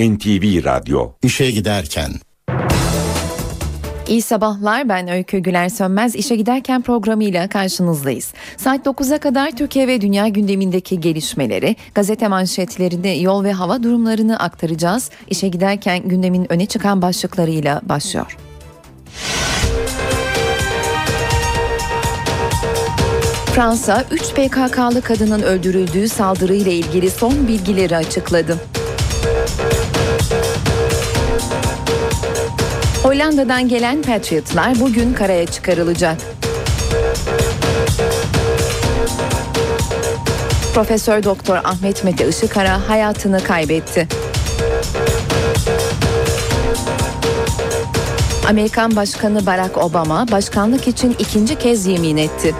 NTV Radyo İşe giderken İyi sabahlar ben Öykü Güler Sönmez İşe Giderken programıyla karşınızdayız. Saat 9'a kadar Türkiye ve dünya gündemindeki gelişmeleri, gazete manşetlerini, yol ve hava durumlarını aktaracağız. İşe giderken gündemin öne çıkan başlıklarıyla başlıyor. Fransa 3 PKK'lı kadının öldürüldüğü saldırıyla ilgili son bilgileri açıkladı. Hollanda'dan gelen Patriotlar bugün karaya çıkarılacak. Profesör Doktor Ahmet Mete Işıkara hayatını kaybetti. Amerikan Başkanı Barack Obama başkanlık için ikinci kez yemin etti.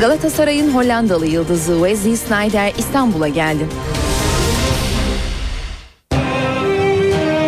Galatasaray'ın Hollandalı yıldızı Wesley Sneijder İstanbul'a geldi.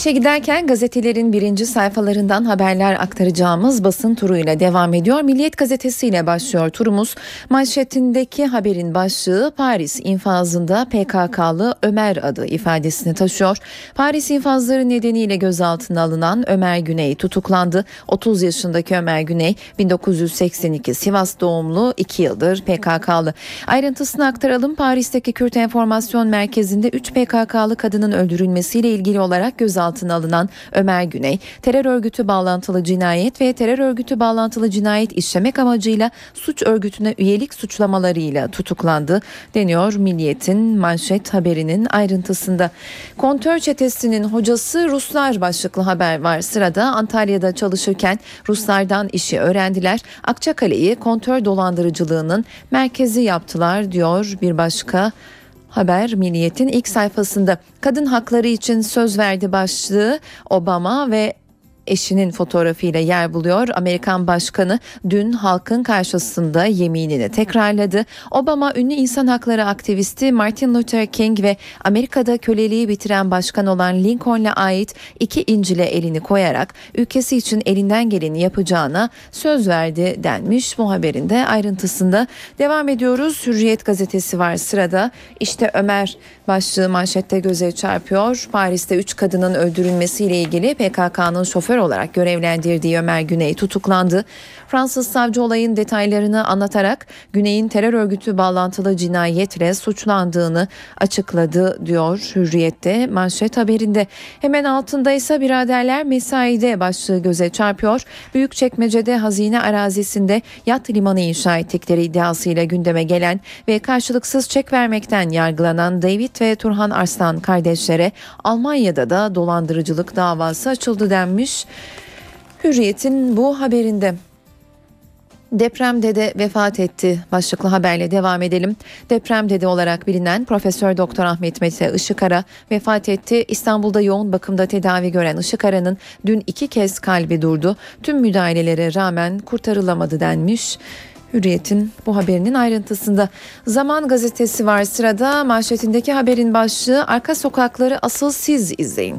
İşe giderken gazetelerin birinci sayfalarından haberler aktaracağımız basın turuyla devam ediyor. Milliyet gazetesiyle başlıyor turumuz. Manşetindeki haberin başlığı Paris infazında PKK'lı Ömer adı ifadesini taşıyor. Paris infazları nedeniyle gözaltına alınan Ömer Güney tutuklandı. 30 yaşındaki Ömer Güney 1982 Sivas doğumlu 2 yıldır PKK'lı. Ayrıntısını aktaralım. Paris'teki Kürt Enformasyon Merkezi'nde 3 PKK'lı kadının öldürülmesiyle ilgili olarak gözaltına gözaltına alınan Ömer Güney, terör örgütü bağlantılı cinayet ve terör örgütü bağlantılı cinayet işlemek amacıyla suç örgütüne üyelik suçlamalarıyla tutuklandı deniyor Milliyet'in manşet haberinin ayrıntısında. Kontör çetesinin hocası Ruslar başlıklı haber var. Sırada Antalya'da çalışırken Ruslardan işi öğrendiler. Akçakale'yi kontör dolandırıcılığının merkezi yaptılar diyor bir başka Haber Milliyet'in ilk sayfasında. Kadın hakları için söz verdi başlığı Obama ve eşinin fotoğrafıyla yer buluyor. Amerikan Başkanı dün halkın karşısında yeminini tekrarladı. Obama ünlü insan hakları aktivisti Martin Luther King ve Amerika'da köleliği bitiren başkan olan Lincoln'la ait iki İncil'e elini koyarak ülkesi için elinden geleni yapacağına söz verdi denmiş bu haberin de ayrıntısında. Devam ediyoruz. Hürriyet gazetesi var sırada. İşte Ömer başlığı manşette göze çarpıyor. Paris'te 3 kadının öldürülmesiyle ilgili PKK'nın şoför olarak görevlendirdiği Ömer Güney tutuklandı. Fransız savcı olayın detaylarını anlatarak Güney'in terör örgütü bağlantılı cinayetle suçlandığını açıkladı diyor Hürriyet'te manşet haberinde. Hemen altında ise biraderler mesaide başlığı göze çarpıyor. Büyükçekmece'de hazine arazisinde yat limanı inşa ettikleri iddiasıyla gündeme gelen ve karşılıksız çek vermekten yargılanan David ve Turhan Arslan kardeşlere Almanya'da da dolandırıcılık davası açıldı denmiş. Hürriyet'in bu haberinde Depremde de vefat etti başlıklı haberle devam edelim. Depremde de olarak bilinen Profesör Doktor Ahmet Mete Işıkara vefat etti. İstanbul'da yoğun bakımda tedavi gören Işıkara'nın dün iki kez kalbi durdu. Tüm müdahalelere rağmen kurtarılamadı denmiş. Hürriyet'in bu haberinin ayrıntısında Zaman gazetesi var sırada manşetindeki haberin başlığı arka sokakları asıl siz izleyin.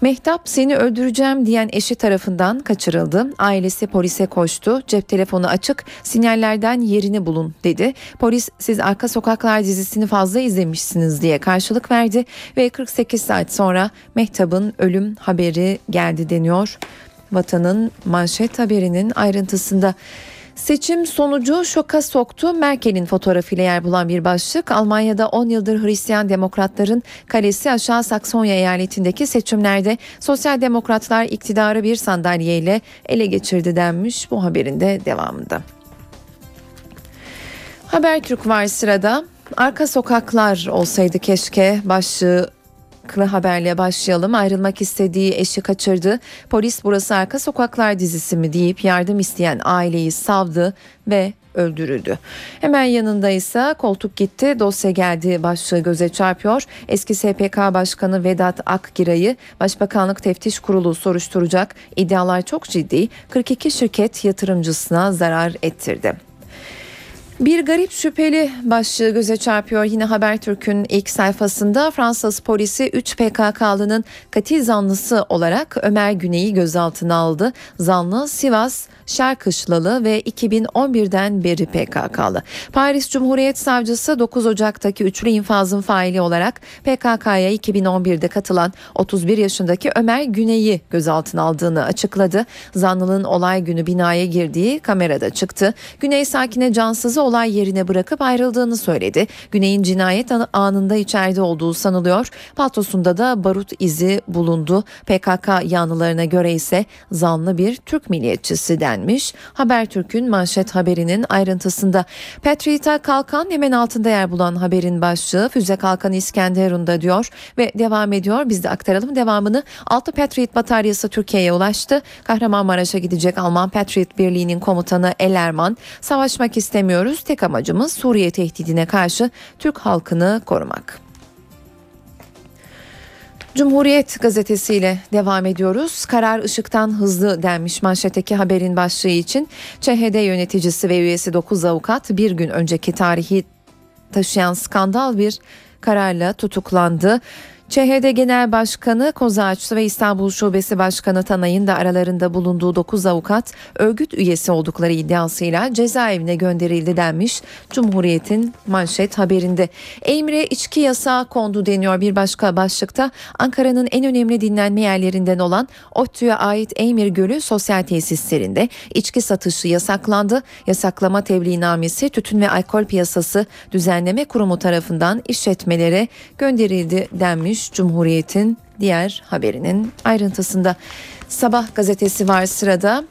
Mehtap seni öldüreceğim diyen eşi tarafından kaçırıldı. Ailesi polise koştu. Cep telefonu açık. Sinyallerden yerini bulun dedi. Polis siz arka sokaklar dizisini fazla izlemişsiniz diye karşılık verdi ve 48 saat sonra Mehtap'ın ölüm haberi geldi deniyor. Vatanın manşet haberinin ayrıntısında. Seçim sonucu şoka soktu. Merkel'in fotoğrafıyla yer bulan bir başlık. Almanya'da 10 yıldır Hristiyan demokratların kalesi aşağı Saksonya eyaletindeki seçimlerde sosyal demokratlar iktidarı bir sandalyeyle ele geçirdi denmiş bu haberin de devamında. Habertürk var sırada. Arka sokaklar olsaydı keşke başlığı Klı haberle başlayalım. Ayrılmak istediği eşi kaçırdı. Polis burası arka sokaklar dizisi mi deyip yardım isteyen aileyi savdı ve öldürüldü. Hemen yanında ise koltuk gitti dosya geldi başlığı göze çarpıyor. Eski SPK Başkanı Vedat Akgiray'ı Başbakanlık Teftiş Kurulu soruşturacak. İddialar çok ciddi. 42 şirket yatırımcısına zarar ettirdi. Bir garip şüpheli başlığı göze çarpıyor yine Habertürk'ün ilk sayfasında Fransız polisi 3 PKK'lının katil zanlısı olarak Ömer Güney'i gözaltına aldı. Zanlı Sivas, Şarkışlalı ve 2011'den beri PKK'lı. Paris Cumhuriyet Savcısı 9 Ocak'taki üçlü infazın faili olarak PKK'ya 2011'de katılan 31 yaşındaki Ömer Güney'i gözaltına aldığını açıkladı. Zanlının olay günü binaya girdiği kamerada çıktı. Güney sakine cansızı olay yerine bırakıp ayrıldığını söyledi. Güney'in cinayet anında içeride olduğu sanılıyor. Paltosunda da barut izi bulundu. PKK yanlılarına göre ise zanlı bir Türk milliyetçisi denmiş. Habertürk'ün manşet haberinin ayrıntısında Patriot'a kalkan hemen altında yer bulan haberin başlığı füze kalkan İskenderun'da diyor ve devam ediyor. Biz de aktaralım devamını. 6 Patriot bataryası Türkiye'ye ulaştı. Kahramanmaraş'a gidecek Alman Patriot Birliği'nin komutanı Elerman savaşmak istemiyoruz ediyoruz. Tek amacımız Suriye tehdidine karşı Türk halkını korumak. Cumhuriyet gazetesiyle devam ediyoruz. Karar ışıktan hızlı denmiş manşetteki haberin başlığı için ÇHD yöneticisi ve üyesi 9 avukat bir gün önceki tarihi taşıyan skandal bir kararla tutuklandı. ÇHD Genel Başkanı Kozağaçlı ve İstanbul Şubesi Başkanı Tanay'ın da aralarında bulunduğu 9 avukat örgüt üyesi oldukları iddiasıyla cezaevine gönderildi denmiş Cumhuriyet'in manşet haberinde. Emre içki yasağı kondu deniyor bir başka başlıkta. Ankara'nın en önemli dinlenme yerlerinden olan ODTÜ'ye ait Emir Gölü sosyal tesislerinde içki satışı yasaklandı. Yasaklama tebliğnamesi Tütün ve Alkol Piyasası Düzenleme Kurumu tarafından işletmelere gönderildi denmiş verilmiş Cumhuriyet'in diğer haberinin ayrıntısında. Sabah gazetesi var sırada.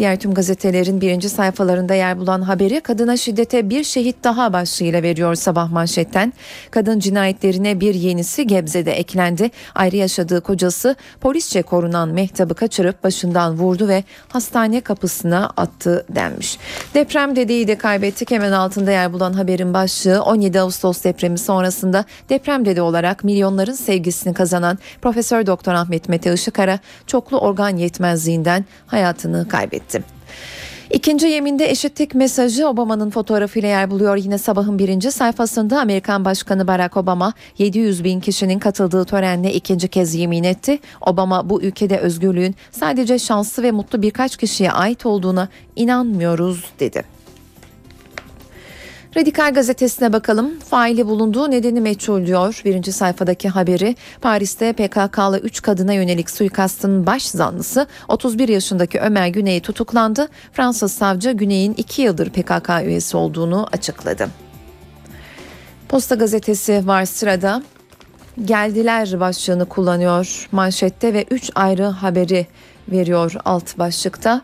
Diğer tüm gazetelerin birinci sayfalarında yer bulan haberi kadına şiddete bir şehit daha başlığıyla veriyor sabah manşetten. Kadın cinayetlerine bir yenisi Gebze'de eklendi. Ayrı yaşadığı kocası polisçe korunan Mehtap'ı kaçırıp başından vurdu ve hastane kapısına attı denmiş. Deprem dedeyi de kaybettik hemen altında yer bulan haberin başlığı 17 Ağustos depremi sonrasında deprem dede olarak milyonların sevgisini kazanan Profesör Doktor Ahmet Mete Işıkara çoklu organ yetmezliğinden hayatını kaybetti etti. İkinci yeminde eşitlik mesajı Obama'nın fotoğrafıyla yer buluyor. Yine sabahın birinci sayfasında Amerikan Başkanı Barack Obama 700 bin kişinin katıldığı törenle ikinci kez yemin etti. Obama bu ülkede özgürlüğün sadece şanslı ve mutlu birkaç kişiye ait olduğuna inanmıyoruz dedi. Radikal gazetesine bakalım. Faili bulunduğu nedeni meçhul diyor. Birinci sayfadaki haberi Paris'te PKK'lı 3 kadına yönelik suikastın baş zanlısı 31 yaşındaki Ömer Güney tutuklandı. Fransız savcı Güney'in 2 yıldır PKK üyesi olduğunu açıkladı. Posta gazetesi var sırada. Geldiler başlığını kullanıyor manşette ve 3 ayrı haberi veriyor alt başlıkta.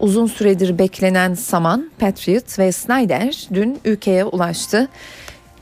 Uzun süredir beklenen saman, Patriot ve Snyder dün ülkeye ulaştı.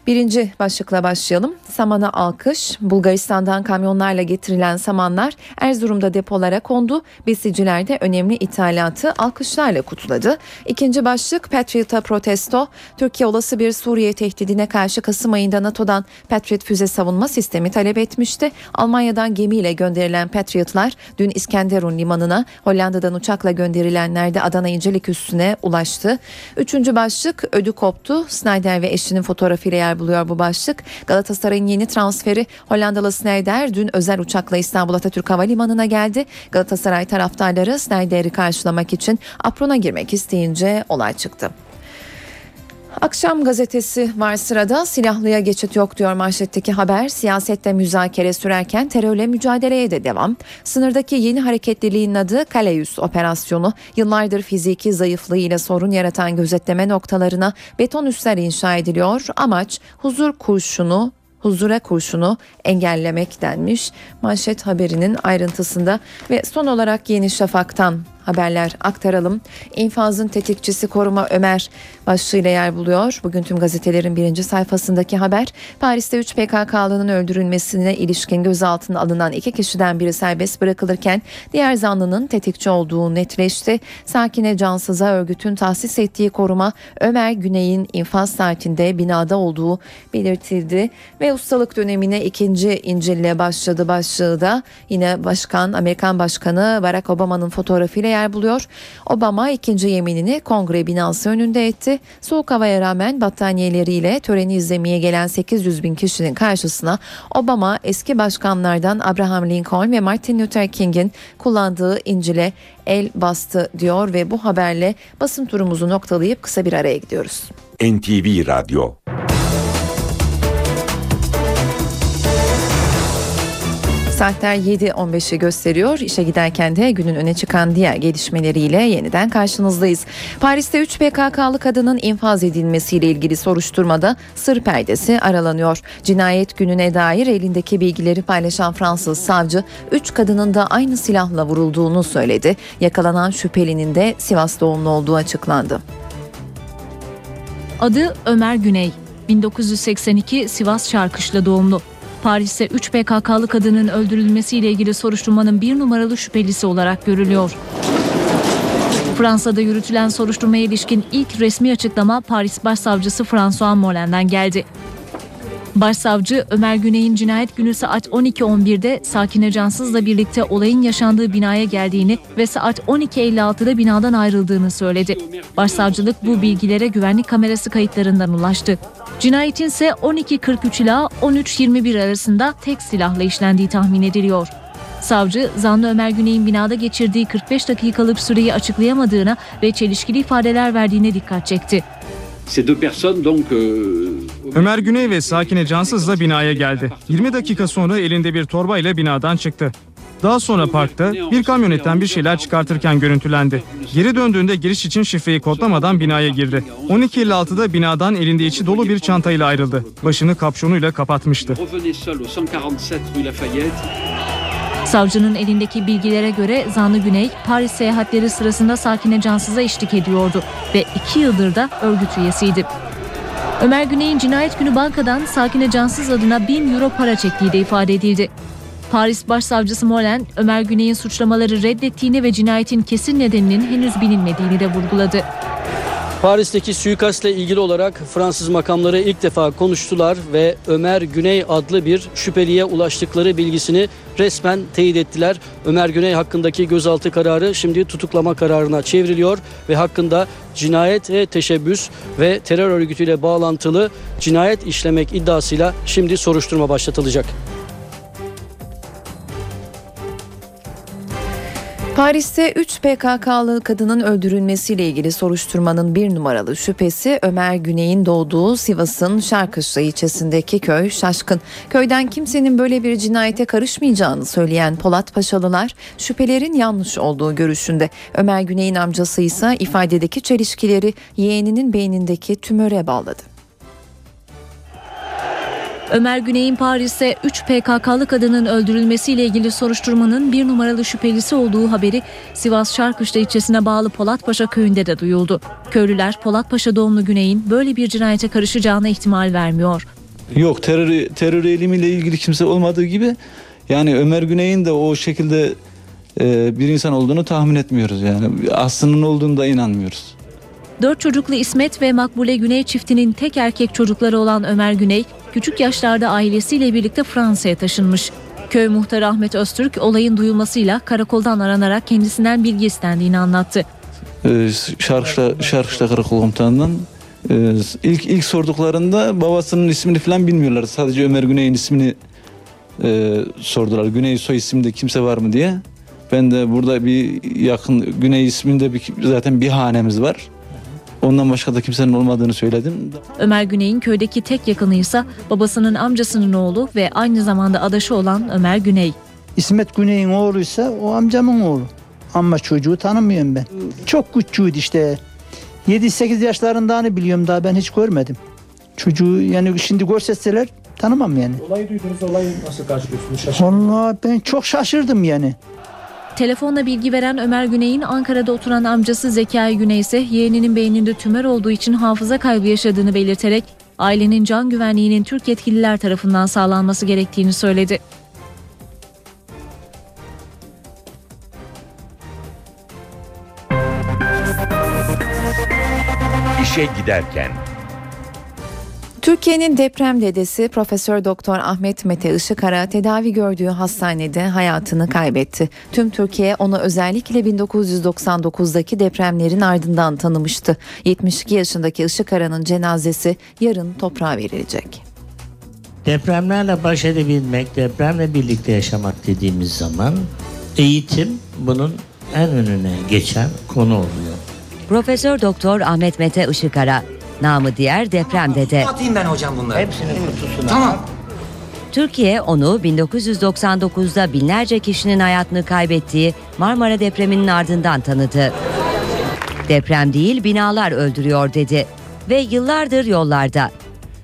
Birinci başlıkla başlayalım. Samana alkış. Bulgaristan'dan kamyonlarla getirilen samanlar Erzurum'da depolara kondu. Besiciler de önemli ithalatı alkışlarla kutladı. İkinci başlık Patriot'a protesto. Türkiye olası bir Suriye tehdidine karşı Kasım ayında NATO'dan Patriot füze savunma sistemi talep etmişti. Almanya'dan gemiyle gönderilen Patriot'lar dün İskenderun limanına Hollanda'dan uçakla gönderilenler de Adana İncelik üstüne ulaştı. Üçüncü başlık ödü koptu. Snyder ve eşinin fotoğrafıyla yer buluyor bu başlık. Galatasaray'ın yeni transferi Hollandalı Sneijder dün özel uçakla İstanbul Atatürk Havalimanı'na geldi. Galatasaray taraftarları Sneijder'i karşılamak için aprona girmek isteyince olay çıktı. Akşam gazetesi var sırada silahlıya geçit yok diyor manşetteki haber. Siyasette müzakere sürerken terörle mücadeleye de devam. Sınırdaki yeni hareketliliğin adı Kaleyüs operasyonu. Yıllardır fiziki zayıflığıyla sorun yaratan gözetleme noktalarına beton üsler inşa ediliyor. Amaç huzur kurşunu huzura kurşunu engellemek denmiş manşet haberinin ayrıntısında. Ve son olarak Yeni Şafak'tan haberler aktaralım. İnfazın tetikçisi koruma Ömer başlığıyla yer buluyor. Bugün tüm gazetelerin birinci sayfasındaki haber Paris'te 3 PKK'lının öldürülmesine ilişkin gözaltına alınan iki kişiden biri serbest bırakılırken diğer zanlının tetikçi olduğu netleşti. Sakine Cansız'a örgütün tahsis ettiği koruma Ömer Güney'in infaz saatinde binada olduğu belirtildi ve ustalık dönemine ikinci İncil'le başladı başlığı da yine başkan Amerikan Başkanı Barack Obama'nın fotoğrafıyla yer buluyor. Obama ikinci yeminini kongre binası önünde etti. Soğuk havaya rağmen battaniyeleriyle töreni izlemeye gelen 800 bin kişinin karşısına Obama eski başkanlardan Abraham Lincoln ve Martin Luther King'in kullandığı İncil'e el bastı diyor ve bu haberle basın turumuzu noktalayıp kısa bir araya gidiyoruz. NTV Radyo Saatler 7.15'i gösteriyor. İşe giderken de günün öne çıkan diğer gelişmeleriyle yeniden karşınızdayız. Paris'te 3 PKK'lı kadının infaz edilmesiyle ilgili soruşturmada sır perdesi aralanıyor. Cinayet gününe dair elindeki bilgileri paylaşan Fransız savcı 3 kadının da aynı silahla vurulduğunu söyledi. Yakalanan şüphelinin de Sivas doğumlu olduğu açıklandı. Adı Ömer Güney. 1982 Sivas Şarkışla doğumlu. Paris'te 3 PKK'lı kadının öldürülmesiyle ilgili soruşturmanın bir numaralı şüphelisi olarak görülüyor. Fransa'da yürütülen soruşturmaya ilişkin ilk resmi açıklama Paris Başsavcısı François Molen'den geldi. Başsavcı Ömer Güney'in cinayet günü saat 12.11'de Sakine Cansız'la birlikte olayın yaşandığı binaya geldiğini ve saat 12.56'da binadan ayrıldığını söyledi. Başsavcılık bu bilgilere güvenlik kamerası kayıtlarından ulaştı. Cinayetin ise 12.43 ila 13.21 arasında tek silahla işlendiği tahmin ediliyor. Savcı, zanlı Ömer Güney'in binada geçirdiği 45 dakikalık süreyi açıklayamadığına ve çelişkili ifadeler verdiğine dikkat çekti. Ömer Güney ve Sakine Cansız'la binaya geldi. 20 dakika sonra elinde bir torba ile binadan çıktı. Daha sonra parkta bir kamyonetten bir şeyler çıkartırken görüntülendi. Geri döndüğünde giriş için şifreyi kodlamadan binaya girdi. 12.56'da binadan elinde içi dolu bir çantayla ayrıldı. Başını kapşonuyla kapatmıştı. Savcının elindeki bilgilere göre zanlı Güney, Paris seyahatleri sırasında Sakine Cansız'a eşlik ediyordu ve iki yıldır da örgüt üyesiydi. Ömer Güney'in cinayet günü bankadan Sakine Cansız adına 1000 euro para çektiği de ifade edildi. Paris Başsavcısı Molen, Ömer Güney'in suçlamaları reddettiğini ve cinayetin kesin nedeninin henüz bilinmediğini de vurguladı. Paris'teki suikastla ilgili olarak Fransız makamları ilk defa konuştular ve Ömer Güney adlı bir şüpheliye ulaştıkları bilgisini resmen teyit ettiler. Ömer Güney hakkındaki gözaltı kararı şimdi tutuklama kararına çevriliyor ve hakkında cinayet ve teşebbüs ve terör örgütüyle bağlantılı cinayet işlemek iddiasıyla şimdi soruşturma başlatılacak. Paris'te 3 PKK'lı kadının öldürülmesiyle ilgili soruşturmanın bir numaralı şüphesi Ömer Güney'in doğduğu Sivas'ın Şarkışla ilçesindeki köy Şaşkın. Köyden kimsenin böyle bir cinayete karışmayacağını söyleyen Polat Paşalılar şüphelerin yanlış olduğu görüşünde. Ömer Güney'in amcası ise ifadedeki çelişkileri yeğeninin beynindeki tümöre bağladı. Ömer Güney'in Paris'te 3 PKK'lı kadının öldürülmesiyle ilgili soruşturmanın bir numaralı şüphelisi olduğu haberi Sivas Şarkışla ilçesine bağlı Polatpaşa köyünde de duyuldu. Köylüler Polatpaşa doğumlu Güney'in böyle bir cinayete karışacağına ihtimal vermiyor. Yok terör, terör eylemiyle ilgili kimse olmadığı gibi yani Ömer Güney'in de o şekilde e, bir insan olduğunu tahmin etmiyoruz yani. Aslının olduğunu da inanmıyoruz. Dört çocuklu İsmet ve Makbule Güney çiftinin tek erkek çocukları olan Ömer Güney, küçük yaşlarda ailesiyle birlikte Fransa'ya taşınmış. Köy muhtarı Ahmet Öztürk olayın duyulmasıyla karakoldan aranarak kendisinden bilgi istendiğini anlattı. Ee, Şarkışla, Şarkışla Karakol Komutanı'ndan e, ilk ilk sorduklarında babasının ismini falan bilmiyorlar. Sadece Ömer Güney'in ismini e, sordular. Güney soy isimde kimse var mı diye. Ben de burada bir yakın Güney isminde bir, zaten bir hanemiz var. Ondan başka da kimsenin olmadığını söyledim. Ömer Güney'in köydeki tek yakınıysa babasının amcasının oğlu ve aynı zamanda adaşı olan Ömer Güney. İsmet Güney'in oğluysa o amcamın oğlu. Ama çocuğu tanımıyorum ben. Çok küçüğüydü işte. 7-8 yaşlarındağını biliyorum daha ben hiç görmedim. Çocuğu yani şimdi görseseler tanımam yani. Olayı duydunuz, olayı nasıl karşılıyorsunuz? Şaşırdınız. Vallahi ben çok şaşırdım yani. Telefonla bilgi veren Ömer Güney'in Ankara'da oturan amcası Zekai Güney ise yeğeninin beyninde tümör olduğu için hafıza kaybı yaşadığını belirterek ailenin can güvenliğinin Türk yetkililer tarafından sağlanması gerektiğini söyledi. İşe giderken Türkiye'nin deprem dedesi Profesör Doktor Ahmet Mete Işıkara tedavi gördüğü hastanede hayatını kaybetti. Tüm Türkiye onu özellikle 1999'daki depremlerin ardından tanımıştı. 72 yaşındaki Işıkara'nın cenazesi yarın toprağa verilecek. Depremlerle baş edebilmek, depremle birlikte yaşamak dediğimiz zaman eğitim bunun en önüne geçen konu oluyor. Profesör Doktor Ahmet Mete Işıkara, namı diğer deprem dede. Atayım ben hocam bunları. Hepsinin kutusuna Tamam. Türkiye onu 1999'da binlerce kişinin hayatını kaybettiği Marmara depreminin ardından tanıdı. Deprem değil binalar öldürüyor dedi ve yıllardır yollarda.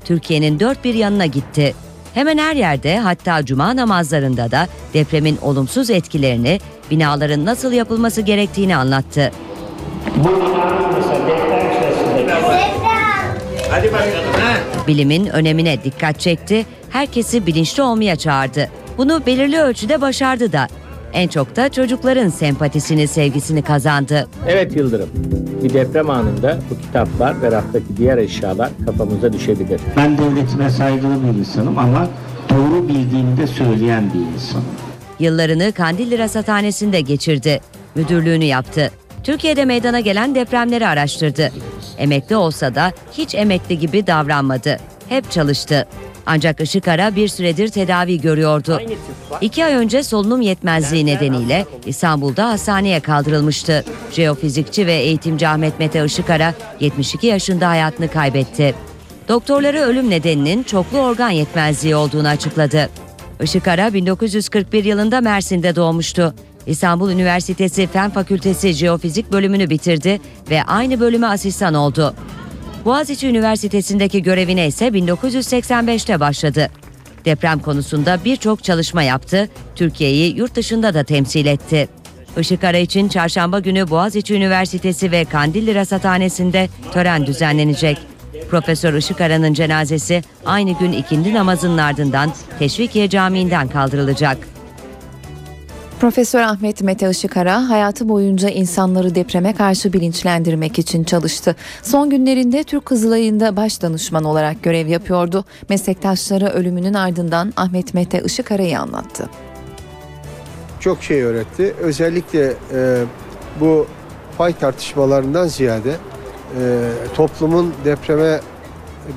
Türkiye'nin dört bir yanına gitti. Hemen her yerde hatta cuma namazlarında da depremin olumsuz etkilerini, binaların nasıl yapılması gerektiğini anlattı. Hadi bakalım ha. Bilimin önemine dikkat çekti, herkesi bilinçli olmaya çağırdı. Bunu belirli ölçüde başardı da. En çok da çocukların sempatisini, sevgisini kazandı. Evet Yıldırım. Bir deprem anında bu kitaplar ve raftaki diğer eşyalar kafamıza düşebilir. Ben devletime saygılı bir insanım ama doğru bildiğini de söyleyen bir insanım. Yıllarını Kandilli Rasathanesi'nde geçirdi. Müdürlüğünü yaptı. Türkiye'de meydana gelen depremleri araştırdı. Emekli olsa da hiç emekli gibi davranmadı. Hep çalıştı. Ancak Işıkara bir süredir tedavi görüyordu. İki ay önce solunum yetmezliği nedeniyle İstanbul'da hastaneye kaldırılmıştı. Jeofizikçi ve eğitimci Ahmet Mete Işıkara 72 yaşında hayatını kaybetti. Doktorları ölüm nedeninin çoklu organ yetmezliği olduğunu açıkladı. Işıkara 1941 yılında Mersin'de doğmuştu. İstanbul Üniversitesi Fen Fakültesi Jeofizik bölümünü bitirdi ve aynı bölüme asistan oldu. Boğaziçi Üniversitesi'ndeki görevine ise 1985'te başladı. Deprem konusunda birçok çalışma yaptı, Türkiye'yi yurt dışında da temsil etti. Işıkara için çarşamba günü Boğaziçi Üniversitesi ve Kandilli Rasathanesi'nde tören düzenlenecek. Profesör Işıkara'nın cenazesi aynı gün ikindi namazının ardından Teşvikiye Camii'nden kaldırılacak. Profesör Ahmet Mete Işıkara hayatı boyunca insanları depreme karşı bilinçlendirmek için çalıştı. Son günlerinde Türk Kızılayı'nda baş danışman olarak görev yapıyordu. Meslektaşları ölümünün ardından Ahmet Mete Işıkara'yı anlattı. Çok şey öğretti. Özellikle e, bu fay tartışmalarından ziyade e, toplumun depreme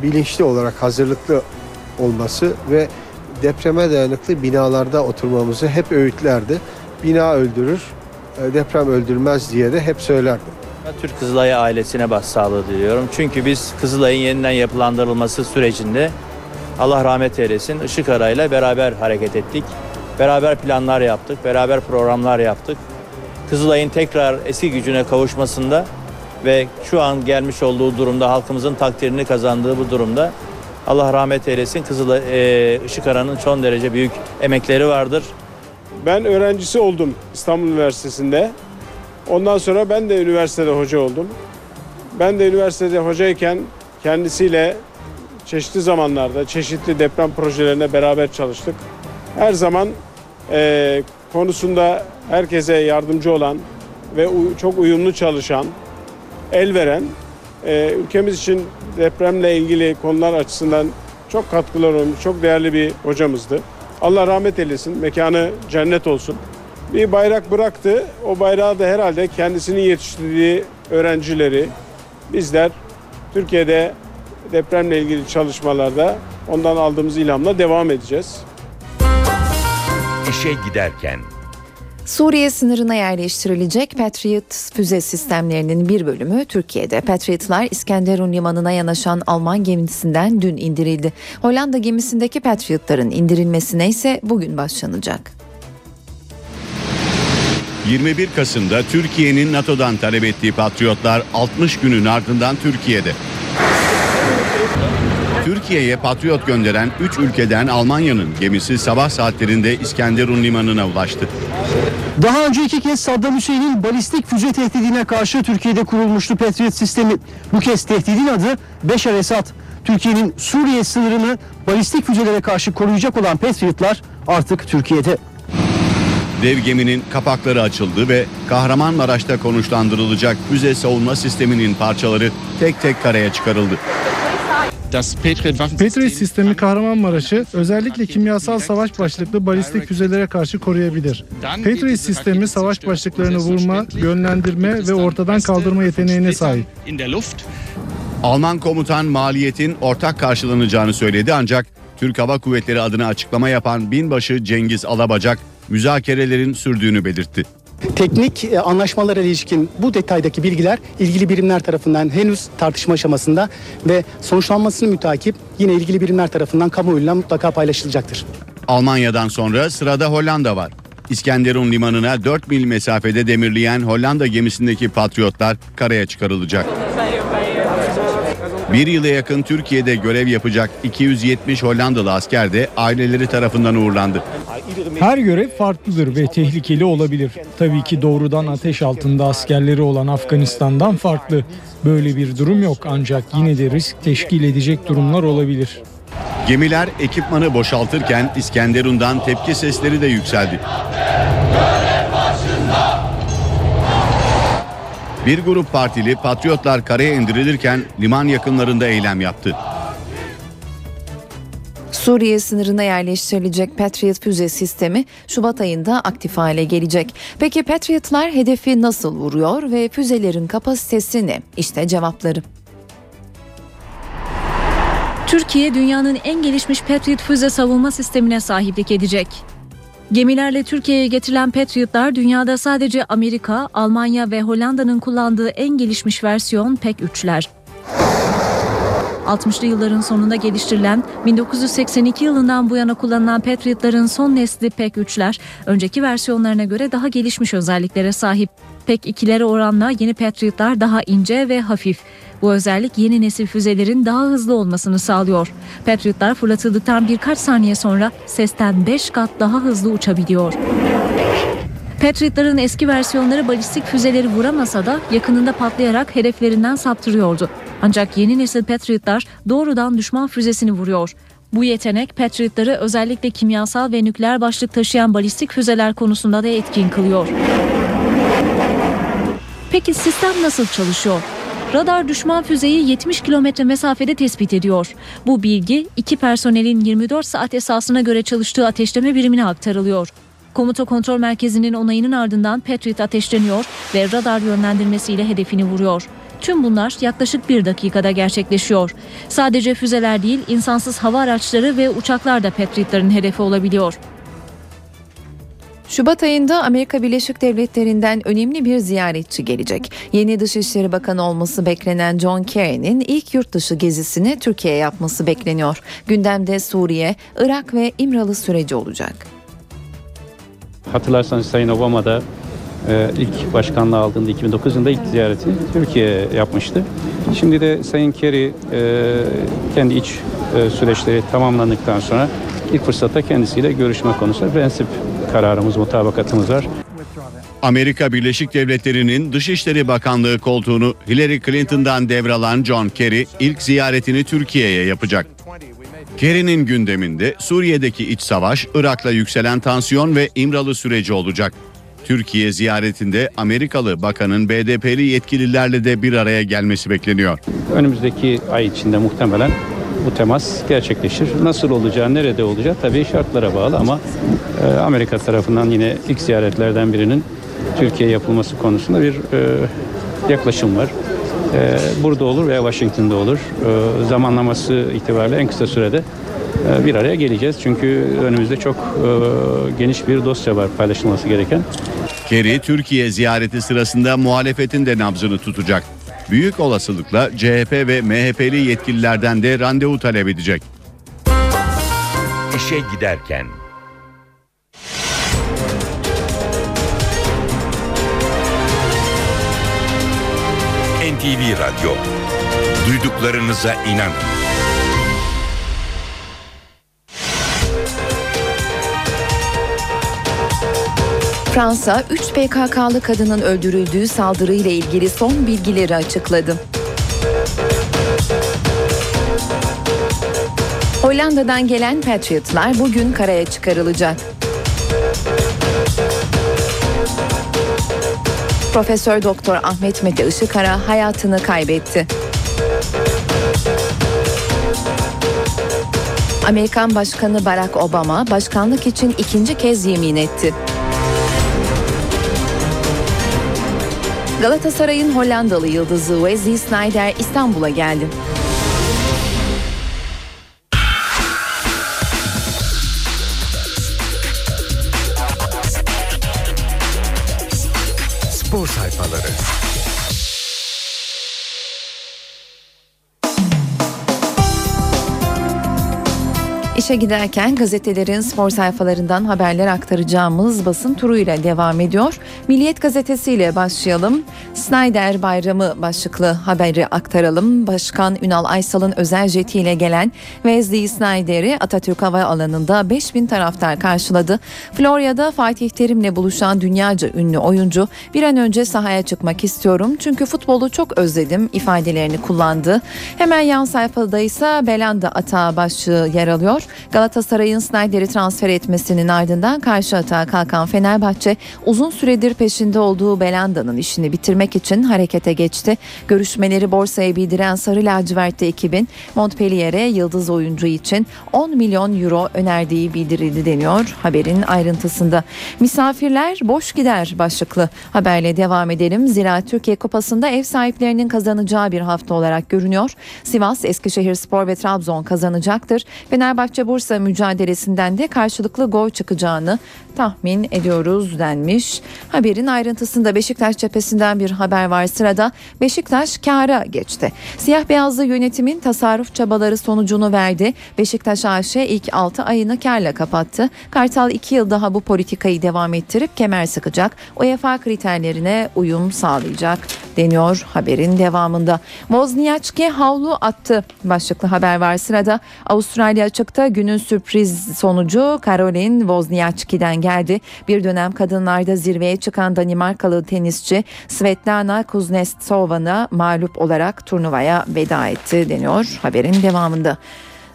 bilinçli olarak hazırlıklı olması ve depreme dayanıklı binalarda oturmamızı hep öğütlerdi. Bina öldürür, e, deprem öldürmez diye de hep söylerdi. Türk Kızılay ailesine başsağlığı diliyorum. Çünkü biz Kızılay'ın yeniden yapılandırılması sürecinde Allah rahmet eylesin Işık Ara'yla beraber hareket ettik. Beraber planlar yaptık, beraber programlar yaptık. Kızılay'ın tekrar eski gücüne kavuşmasında ve şu an gelmiş olduğu durumda halkımızın takdirini kazandığı bu durumda Allah rahmet eylesin Kızılay, e, Işık Ara'nın son derece büyük emekleri vardır. Ben öğrencisi oldum İstanbul Üniversitesi'nde. Ondan sonra ben de üniversitede hoca oldum. Ben de üniversitede hocayken kendisiyle çeşitli zamanlarda çeşitli deprem projelerine beraber çalıştık. Her zaman e, konusunda herkese yardımcı olan ve çok uyumlu çalışan, el veren, e, ülkemiz için depremle ilgili konular açısından çok katkılar olmuş, çok değerli bir hocamızdı. Allah rahmet eylesin, mekanı cennet olsun. Bir bayrak bıraktı. O bayrağı da herhalde kendisinin yetiştirdiği öğrencileri bizler Türkiye'de depremle ilgili çalışmalarda ondan aldığımız ilhamla devam edeceğiz. İşe giderken Suriye sınırına yerleştirilecek Patriot füze sistemlerinin bir bölümü Türkiye'de. Patriotlar İskenderun limanına yanaşan Alman gemisinden dün indirildi. Hollanda gemisindeki Patriotların indirilmesine ise bugün başlanacak. 21 Kasım'da Türkiye'nin NATO'dan talep ettiği Patriotlar 60 günün ardından Türkiye'de. Türkiye'ye Patriot gönderen 3 ülkeden Almanya'nın gemisi sabah saatlerinde İskenderun limanına ulaştı. Daha önce iki kez Saddam Hüseyin'in balistik füze tehdidine karşı Türkiye'de kurulmuştu Patriot sistemi. Bu kez tehdidin adı Beşar Esad. Türkiye'nin Suriye sınırını balistik füzelere karşı koruyacak olan Patriotlar artık Türkiye'de. Dev geminin kapakları açıldı ve Kahramanmaraş'ta konuşlandırılacak füze savunma sisteminin parçaları tek tek karaya çıkarıldı. Patriot sistemi Kahramanmaraş'ı özellikle kimyasal savaş başlıklı balistik füzelere karşı koruyabilir. Patriot sistemi savaş başlıklarını vurma, yönlendirme ve ortadan kaldırma yeteneğine sahip. Alman komutan maliyetin ortak karşılanacağını söyledi ancak Türk Hava Kuvvetleri adına açıklama yapan binbaşı Cengiz Alabacak müzakerelerin sürdüğünü belirtti. Teknik e, anlaşmalara ilişkin bu detaydaki bilgiler ilgili birimler tarafından henüz tartışma aşamasında ve sonuçlanmasını mütakip yine ilgili birimler tarafından kamuoyuyla mutlaka paylaşılacaktır. Almanya'dan sonra sırada Hollanda var. İskenderun limanına 4 mil mesafede demirleyen Hollanda gemisindeki patriotlar karaya çıkarılacak. Bir yıla yakın Türkiye'de görev yapacak 270 Hollandalı asker de aileleri tarafından uğurlandı. Her görev farklıdır ve tehlikeli olabilir. Tabii ki doğrudan ateş altında askerleri olan Afganistan'dan farklı. Böyle bir durum yok ancak yine de risk teşkil edecek durumlar olabilir. Gemiler ekipmanı boşaltırken İskenderun'dan tepki sesleri de yükseldi. Bir grup partili patriotlar karaya indirilirken liman yakınlarında eylem yaptı. Suriye sınırına yerleştirilecek Patriot füze sistemi Şubat ayında aktif hale gelecek. Peki Patriotlar hedefi nasıl vuruyor ve füzelerin kapasitesi ne? İşte cevapları. Türkiye dünyanın en gelişmiş Patriot füze savunma sistemine sahiplik edecek. Gemilerle Türkiye'ye getirilen Patriotlar dünyada sadece Amerika, Almanya ve Hollanda'nın kullandığı en gelişmiş versiyon PEK-3'ler. 60'lı yılların sonunda geliştirilen 1982 yılından bu yana kullanılan Patriot'ların son nesli PEK-3'ler önceki versiyonlarına göre daha gelişmiş özelliklere sahip. PEK-2'lere oranla yeni Patriot'lar daha ince ve hafif. Bu özellik yeni nesil füzelerin daha hızlı olmasını sağlıyor. Patriot'lar fırlatıldıktan birkaç saniye sonra sesten 5 kat daha hızlı uçabiliyor. Patriot'ların eski versiyonları balistik füzeleri vuramasa da yakınında patlayarak hedeflerinden saptırıyordu. Ancak yeni nesil Patriot'lar doğrudan düşman füzesini vuruyor. Bu yetenek Patriot'ları özellikle kimyasal ve nükleer başlık taşıyan balistik füzeler konusunda da etkin kılıyor. Peki sistem nasıl çalışıyor? Radar düşman füzeyi 70 kilometre mesafede tespit ediyor. Bu bilgi iki personelin 24 saat esasına göre çalıştığı ateşleme birimine aktarılıyor. Komuta kontrol merkezinin onayının ardından Patriot ateşleniyor ve radar yönlendirmesiyle hedefini vuruyor. Tüm bunlar yaklaşık bir dakikada gerçekleşiyor. Sadece füzeler değil, insansız hava araçları ve uçaklar da Patriot'ların hedefi olabiliyor. Şubat ayında Amerika Birleşik Devletleri'nden önemli bir ziyaretçi gelecek. Yeni Dışişleri Bakanı olması beklenen John Kerry'nin ilk yurt dışı gezisini Türkiye'ye yapması bekleniyor. Gündemde Suriye, Irak ve İmralı süreci olacak. Hatırlarsanız Sayın Obama da e, ilk başkanlığı aldığında 2009 yılında ilk ziyaretini Türkiye yapmıştı. Şimdi de Sayın Kerry e, kendi iç e, süreçleri tamamlandıktan sonra ilk fırsatta kendisiyle görüşme konusunda prensip kararımız, mutabakatımız var. Amerika Birleşik Devletleri'nin Dışişleri Bakanlığı koltuğunu Hillary Clinton'dan devralan John Kerry ilk ziyaretini Türkiye'ye yapacak. Kerry'nin gündeminde Suriye'deki iç savaş, Irak'la yükselen tansiyon ve İmralı süreci olacak. Türkiye ziyaretinde Amerikalı bakanın BDP'li yetkililerle de bir araya gelmesi bekleniyor. Önümüzdeki ay içinde muhtemelen bu temas gerçekleşir. Nasıl olacağı, nerede olacağı tabii şartlara bağlı ama e, Amerika tarafından yine ilk ziyaretlerden birinin Türkiye yapılması konusunda bir e, yaklaşım var. E, burada olur veya Washington'da olur. Zamanlaması itibariyle en kısa sürede bir araya geleceğiz. Çünkü önümüzde çok e, geniş bir dosya var paylaşılması gereken. Kerry Türkiye ziyareti sırasında muhalefetin de nabzını tutacak. Büyük olasılıkla CHP ve MHP'li yetkililerden de randevu talep edecek. İşe giderken NTV Radyo duyduklarınıza inanın. Fransa 3 PKK'lı kadının öldürüldüğü saldırıyla ilgili son bilgileri açıkladı. Hollanda'dan gelen Patriotlar bugün karaya çıkarılacak. Profesör Doktor Ahmet Mete Işıkara hayatını kaybetti. Amerikan Başkanı Barack Obama başkanlık için ikinci kez yemin etti. Galatasaray'ın Hollandalı yıldızı Wesley Sneijder İstanbul'a geldi. İşe giderken gazetelerin spor sayfalarından haberler aktaracağımız basın turuyla devam ediyor. Milliyet gazetesiyle başlayalım. Snyder Bayramı başlıklı haberi aktaralım. Başkan Ünal Aysal'ın özel jetiyle gelen Wesley Snyder'i Atatürk Havaalanı'nda 5000 taraftar karşıladı. Florya'da Fatih Terim'le buluşan dünyaca ünlü oyuncu bir an önce sahaya çıkmak istiyorum çünkü futbolu çok özledim ifadelerini kullandı. Hemen yan sayfada ise Belanda atağı başlığı yer alıyor. Galatasaray'ın Snyder'i transfer etmesinin ardından karşı atağa kalkan Fenerbahçe uzun süredir peşinde olduğu Belanda'nın işini bitirmek için harekete geçti. Görüşmeleri borsaya bildiren Sarı Lacivert'te ekibin Montpellier'e yıldız oyuncu için 10 milyon euro önerdiği bildirildi deniyor haberin ayrıntısında. Misafirler boş gider başlıklı haberle devam edelim. Zira Türkiye Kupası'nda ev sahiplerinin kazanacağı bir hafta olarak görünüyor. Sivas, Eskişehir Spor ve Trabzon kazanacaktır. Fenerbahçe Bursa mücadelesinden de karşılıklı gol çıkacağını tahmin ediyoruz denmiş. Haberin ayrıntısında Beşiktaş cephesinden bir haber var sırada. Beşiktaş kâra geçti. Siyah beyazlı yönetimin tasarruf çabaları sonucunu verdi. Beşiktaş AŞ ilk 6 ayını karla kapattı. Kartal 2 yıl daha bu politikayı devam ettirip kemer sıkacak. UEFA kriterlerine uyum sağlayacak deniyor haberin devamında. Wozniacki havlu attı başlıklı haber var sırada. Avustralya açıkta günün sürpriz sonucu Caroline Wozniacki'den geldi. Bir dönem kadınlarda zirveye çıkan Danimarkalı tenisçi Svetlana Kuznetsova'na mağlup olarak turnuvaya veda etti deniyor haberin devamında.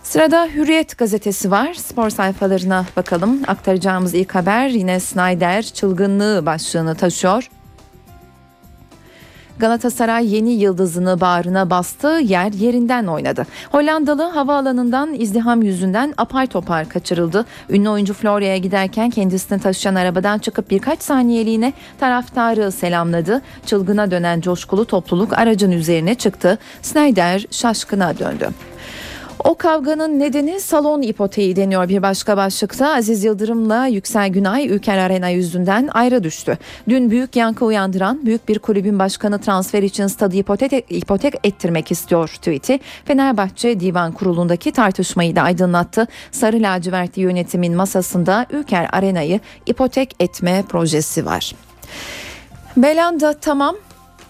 Sırada Hürriyet gazetesi var. Spor sayfalarına bakalım. Aktaracağımız ilk haber yine Snyder çılgınlığı başlığını taşıyor. Galatasaray yeni yıldızını bağrına bastı, yer yerinden oynadı. Hollandalı havaalanından izdiham yüzünden apar topar kaçırıldı. Ünlü oyuncu Florya'ya giderken kendisini taşıyan arabadan çıkıp birkaç saniyeliğine taraftarı selamladı. Çılgına dönen coşkulu topluluk aracın üzerine çıktı. Snyder şaşkına döndü. O kavganın nedeni salon ipoteği deniyor bir başka başlıkta. Aziz Yıldırım'la Yüksel Günay Ülker Arena yüzünden ayrı düştü. Dün büyük yankı uyandıran büyük bir kulübün başkanı transfer için stadı ipotek, ipotek ettirmek istiyor tweet'i. Fenerbahçe Divan Kurulu'ndaki tartışmayı da aydınlattı. Sarı lacivertli yönetimin masasında Ülker Arena'yı ipotek etme projesi var. Belanda tamam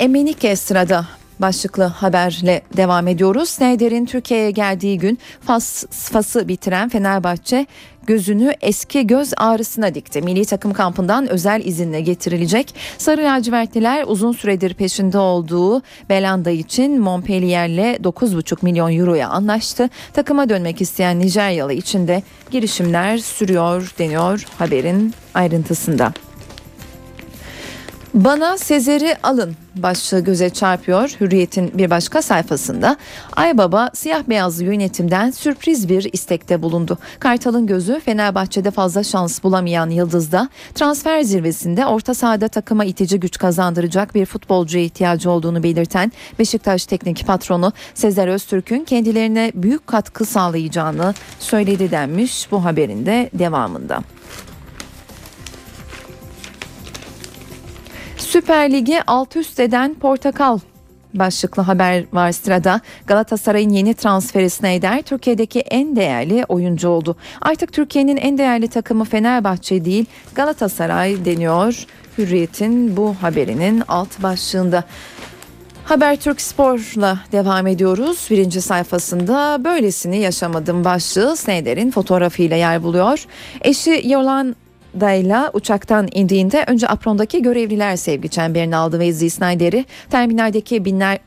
Emenike sırada başlıklı haberle devam ediyoruz. Snyder'in Türkiye'ye geldiği gün Fas, Fas'ı bitiren Fenerbahçe gözünü eski göz ağrısına dikti. Milli takım kampından özel izinle getirilecek. Sarı lacivertliler uzun süredir peşinde olduğu Belanda için Montpellier'le 9,5 milyon euroya anlaştı. Takıma dönmek isteyen Nijeryalı için de girişimler sürüyor deniyor haberin ayrıntısında. Bana Sezer'i alın başlığı göze çarpıyor Hürriyet'in bir başka sayfasında. Aybaba siyah beyazlı yönetimden sürpriz bir istekte bulundu. Kartal'ın gözü Fenerbahçe'de fazla şans bulamayan Yıldız'da transfer zirvesinde orta sahada takıma itici güç kazandıracak bir futbolcuya ihtiyacı olduğunu belirten Beşiktaş teknik patronu Sezer Öztürk'ün kendilerine büyük katkı sağlayacağını söyledi denmiş bu haberin de devamında. Süper Lig'i alt üst eden Portakal başlıklı haber var sırada. Galatasaray'ın yeni transferi Sneijder Türkiye'deki en değerli oyuncu oldu. Artık Türkiye'nin en değerli takımı Fenerbahçe değil Galatasaray deniyor. Hürriyet'in bu haberinin alt başlığında. Habertürk Spor'la devam ediyoruz. Birinci sayfasında böylesini yaşamadım başlığı Sneijder'in fotoğrafıyla yer buluyor. Eşi Yolan Dayla uçaktan indiğinde önce aprondaki görevliler sevgi çemberini aldı ve Wesley Snyder'i terminaldeki binler,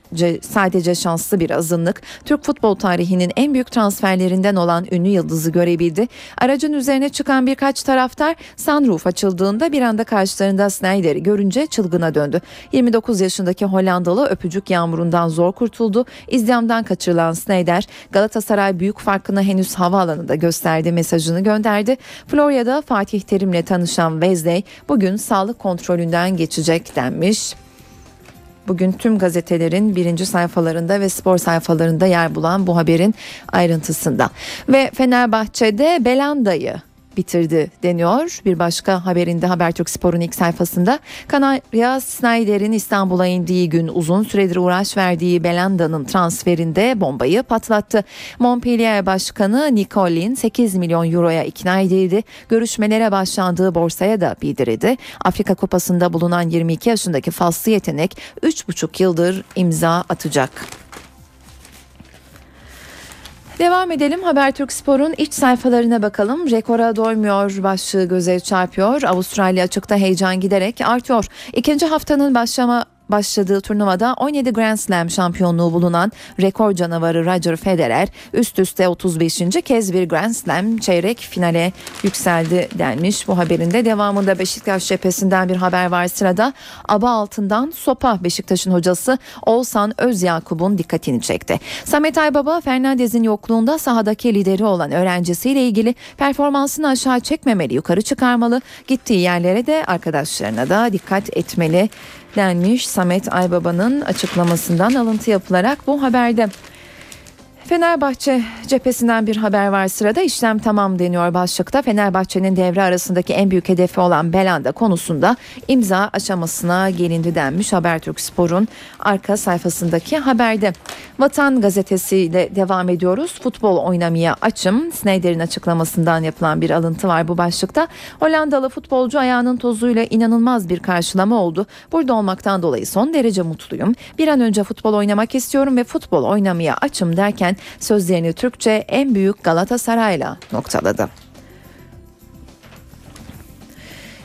sadece, şanslı bir azınlık Türk futbol tarihinin en büyük transferlerinden olan ünlü yıldızı görebildi. Aracın üzerine çıkan birkaç taraftar sunroof açıldığında bir anda karşılarında Snyder'i görünce çılgına döndü. 29 yaşındaki Hollandalı öpücük yağmurundan zor kurtuldu. İzdamdan kaçırılan Snyder Galatasaray büyük farkını henüz havaalanında gösterdi mesajını gönderdi. Florya'da Fatih Terim'le tanışan Wesley bugün sağlık kontrolünden geçecek denmiş. Bugün tüm gazetelerin birinci sayfalarında ve spor sayfalarında yer bulan bu haberin ayrıntısında. Ve Fenerbahçe'de Belanda'yı bitirdi deniyor. Bir başka haberinde Habertürk Spor'un ilk sayfasında Kanarya Snyder'in İstanbul'a indiği gün uzun süredir uğraş verdiği Belanda'nın transferinde bombayı patlattı. Montpellier Başkanı Nicolin 8 milyon euroya ikna edildi. Görüşmelere başlandığı borsaya da bildirildi. Afrika Kupası'nda bulunan 22 yaşındaki faslı yetenek 3,5 yıldır imza atacak. Devam edelim Habertürk Spor'un iç sayfalarına bakalım. Rekora doymuyor başlığı göze çarpıyor. Avustralya açıkta heyecan giderek artıyor. İkinci haftanın başlama başladığı turnuvada 17 Grand Slam şampiyonluğu bulunan rekor canavarı Roger Federer üst üste 35. kez bir Grand Slam çeyrek finale yükseldi denmiş. Bu haberin de devamında Beşiktaş cephesinden bir haber var sırada. Aba altından sopa Beşiktaş'ın hocası Oğuzhan Özyakup'un dikkatini çekti. Samet Aybaba Fernandez'in yokluğunda sahadaki lideri olan öğrencisiyle ilgili performansını aşağı çekmemeli, yukarı çıkarmalı. Gittiği yerlere de arkadaşlarına da dikkat etmeli denmiş Samet Aybaba'nın açıklamasından alıntı yapılarak bu haberde. Fenerbahçe cephesinden bir haber var sırada işlem tamam deniyor başlıkta. Fenerbahçe'nin devre arasındaki en büyük hedefi olan Belanda konusunda imza aşamasına gelindi denmiş Habertürk Spor'un arka sayfasındaki haberde. Vatan gazetesiyle devam ediyoruz. Futbol oynamaya açım. Snyder'in açıklamasından yapılan bir alıntı var bu başlıkta. Hollandalı futbolcu ayağının tozuyla inanılmaz bir karşılama oldu. Burada olmaktan dolayı son derece mutluyum. Bir an önce futbol oynamak istiyorum ve futbol oynamaya açım derken sözlerini Türkçe en büyük Galatasaray'la noktaladı.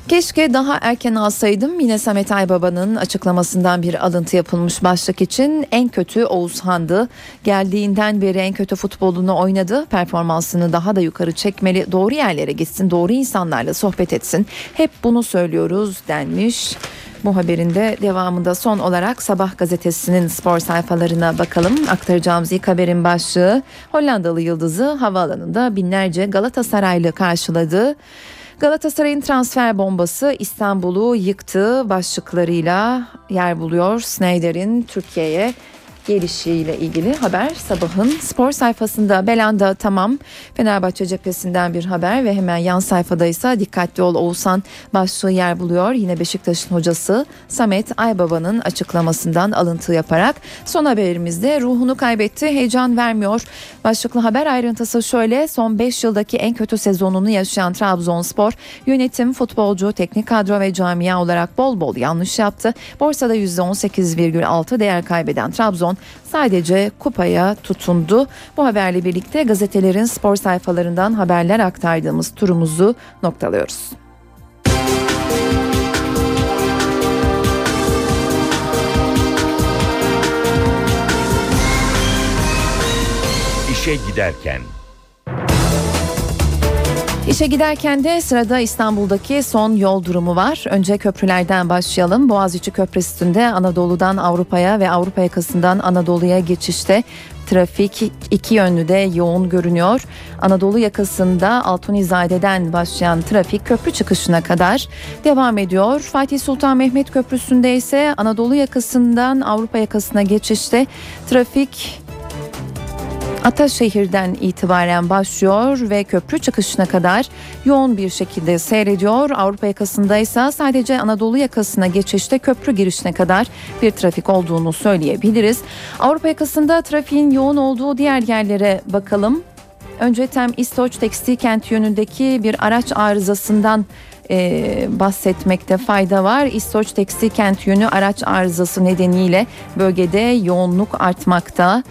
Keşke daha erken alsaydım yine Samet Aybaba'nın açıklamasından bir alıntı yapılmış başlık için en kötü Oğuzhan'dı. Geldiğinden beri en kötü futbolunu oynadı. Performansını daha da yukarı çekmeli. Doğru yerlere gitsin, doğru insanlarla sohbet etsin. Hep bunu söylüyoruz denmiş. Bu haberin de devamında son olarak Sabah gazetesinin spor sayfalarına bakalım. Aktaracağımız ilk haberin başlığı Hollandalı yıldızı havaalanında binlerce Galatasaraylı karşıladı. Galatasaray'ın transfer bombası İstanbul'u yıktı başlıklarıyla yer buluyor. Snyder'in Türkiye'ye gelişiyle ilgili haber sabahın spor sayfasında Belanda tamam Fenerbahçe cephesinden bir haber ve hemen yan sayfada ise dikkatli ol Oğuzhan başlığı yer buluyor. Yine Beşiktaş'ın hocası Samet Aybaba'nın açıklamasından alıntı yaparak son haberimizde ruhunu kaybetti heyecan vermiyor. Başlıklı haber ayrıntısı şöyle son 5 yıldaki en kötü sezonunu yaşayan Trabzonspor yönetim, futbolcu, teknik kadro ve camia olarak bol bol yanlış yaptı. Borsada %18,6 değer kaybeden Trabzon sadece kupaya tutundu. Bu haberle birlikte gazetelerin spor sayfalarından haberler aktardığımız turumuzu noktalıyoruz. İşe giderken İşe giderken de sırada İstanbul'daki son yol durumu var. Önce köprülerden başlayalım. Boğaziçi Köprüsü'nde Anadolu'dan Avrupa'ya ve Avrupa yakasından Anadolu'ya geçişte trafik iki yönlü de yoğun görünüyor. Anadolu yakasında Altunizade'den başlayan trafik köprü çıkışına kadar devam ediyor. Fatih Sultan Mehmet Köprüsü'nde ise Anadolu yakasından Avrupa yakasına geçişte trafik Ataşehir'den itibaren başlıyor ve köprü çıkışına kadar yoğun bir şekilde seyrediyor. Avrupa yakasında ise sadece Anadolu yakasına geçişte köprü girişine kadar bir trafik olduğunu söyleyebiliriz. Avrupa yakasında trafiğin yoğun olduğu diğer yerlere bakalım. Önce Tem İstoç Tekstil Kent yönündeki bir araç arızasından e, bahsetmekte fayda var. İstoç Tekstil Kent yönü araç arızası nedeniyle bölgede yoğunluk artmakta.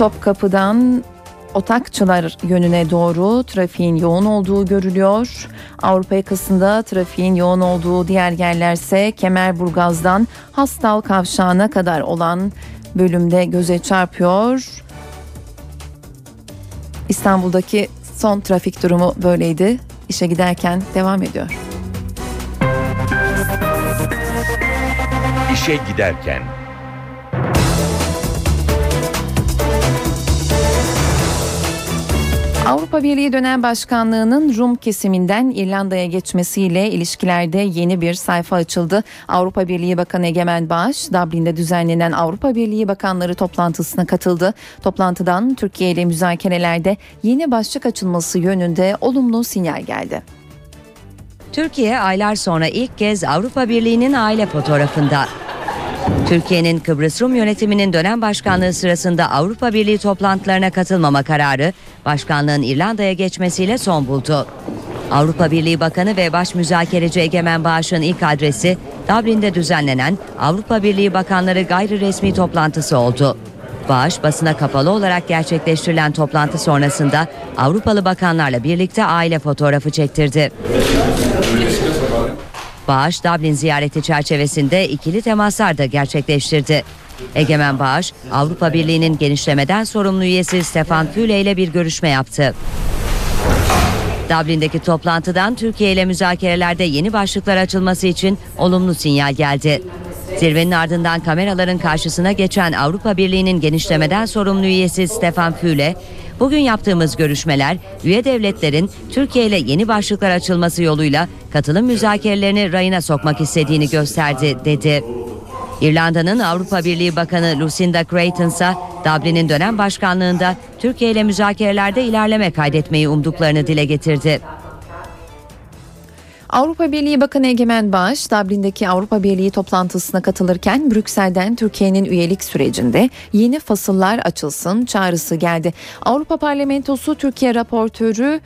Topkapı'dan Otakçılar yönüne doğru trafiğin yoğun olduğu görülüyor. Avrupa yakasında trafiğin yoğun olduğu diğer yerlerse Kemerburgaz'dan Hastal Kavşağı'na kadar olan bölümde göze çarpıyor. İstanbul'daki son trafik durumu böyleydi. İşe giderken devam ediyor. İşe giderken. Avrupa Birliği dönem başkanlığının Rum kesiminden İrlanda'ya geçmesiyle ilişkilerde yeni bir sayfa açıldı. Avrupa Birliği Bakanı Egemen Bağış, Dublin'de düzenlenen Avrupa Birliği Bakanları toplantısına katıldı. Toplantıdan Türkiye ile müzakerelerde yeni başlık açılması yönünde olumlu sinyal geldi. Türkiye aylar sonra ilk kez Avrupa Birliği'nin aile fotoğrafında. Türkiye'nin Kıbrıs Rum yönetiminin dönem başkanlığı sırasında Avrupa Birliği toplantılarına katılmama kararı başkanlığın İrlanda'ya geçmesiyle son buldu. Avrupa Birliği Bakanı ve Baş Müzakereci Egemen Bağış'ın ilk adresi Dublin'de düzenlenen Avrupa Birliği Bakanları gayri resmi toplantısı oldu. Bağış basına kapalı olarak gerçekleştirilen toplantı sonrasında Avrupalı bakanlarla birlikte aile fotoğrafı çektirdi. Bağış Dublin ziyareti çerçevesinde ikili temaslar da gerçekleştirdi. Egemen Bağış, Avrupa Birliği'nin genişlemeden sorumlu üyesi Stefan Füle ile bir görüşme yaptı. Dublin'deki toplantıdan Türkiye ile müzakerelerde yeni başlıklar açılması için olumlu sinyal geldi. Zirvenin ardından kameraların karşısına geçen Avrupa Birliği'nin genişlemeden sorumlu üyesi Stefan Füle, bugün yaptığımız görüşmeler üye devletlerin Türkiye ile yeni başlıklar açılması yoluyla katılım müzakerelerini rayına sokmak istediğini gösterdi dedi. İrlanda'nın Avrupa Birliği Bakanı Lucinda Creighton ise Dublin'in dönem başkanlığında Türkiye ile müzakerelerde ilerleme kaydetmeyi umduklarını dile getirdi. Avrupa Birliği Bakanı Egemen Bağış, Dublin'deki Avrupa Birliği toplantısına katılırken Brüksel'den Türkiye'nin üyelik sürecinde yeni fasıllar açılsın çağrısı geldi. Avrupa Parlamentosu Türkiye raportörü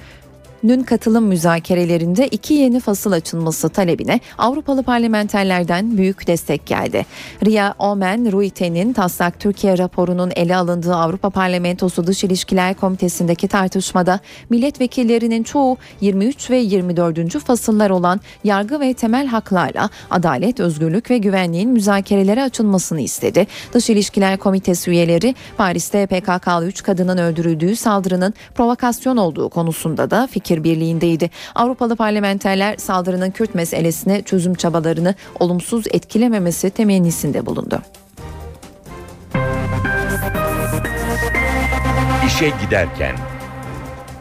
Nün katılım müzakerelerinde iki yeni fasıl açılması talebine Avrupalı parlamenterlerden büyük destek geldi. Ria Omen Ruite'nin taslak Türkiye raporunun ele alındığı Avrupa Parlamentosu Dış İlişkiler Komitesi'ndeki tartışmada milletvekillerinin çoğu 23 ve 24. fasıllar olan yargı ve temel haklarla adalet, özgürlük ve güvenliğin müzakerelere açılmasını istedi. Dış İlişkiler Komitesi üyeleri Paris'te PKK'lı 3 kadının öldürüldüğü saldırının provokasyon olduğu konusunda da fikir birliğindeydi. Avrupalı parlamenterler saldırının Kürt meselesine çözüm çabalarını olumsuz etkilememesi temennisinde bulundu. İşe giderken.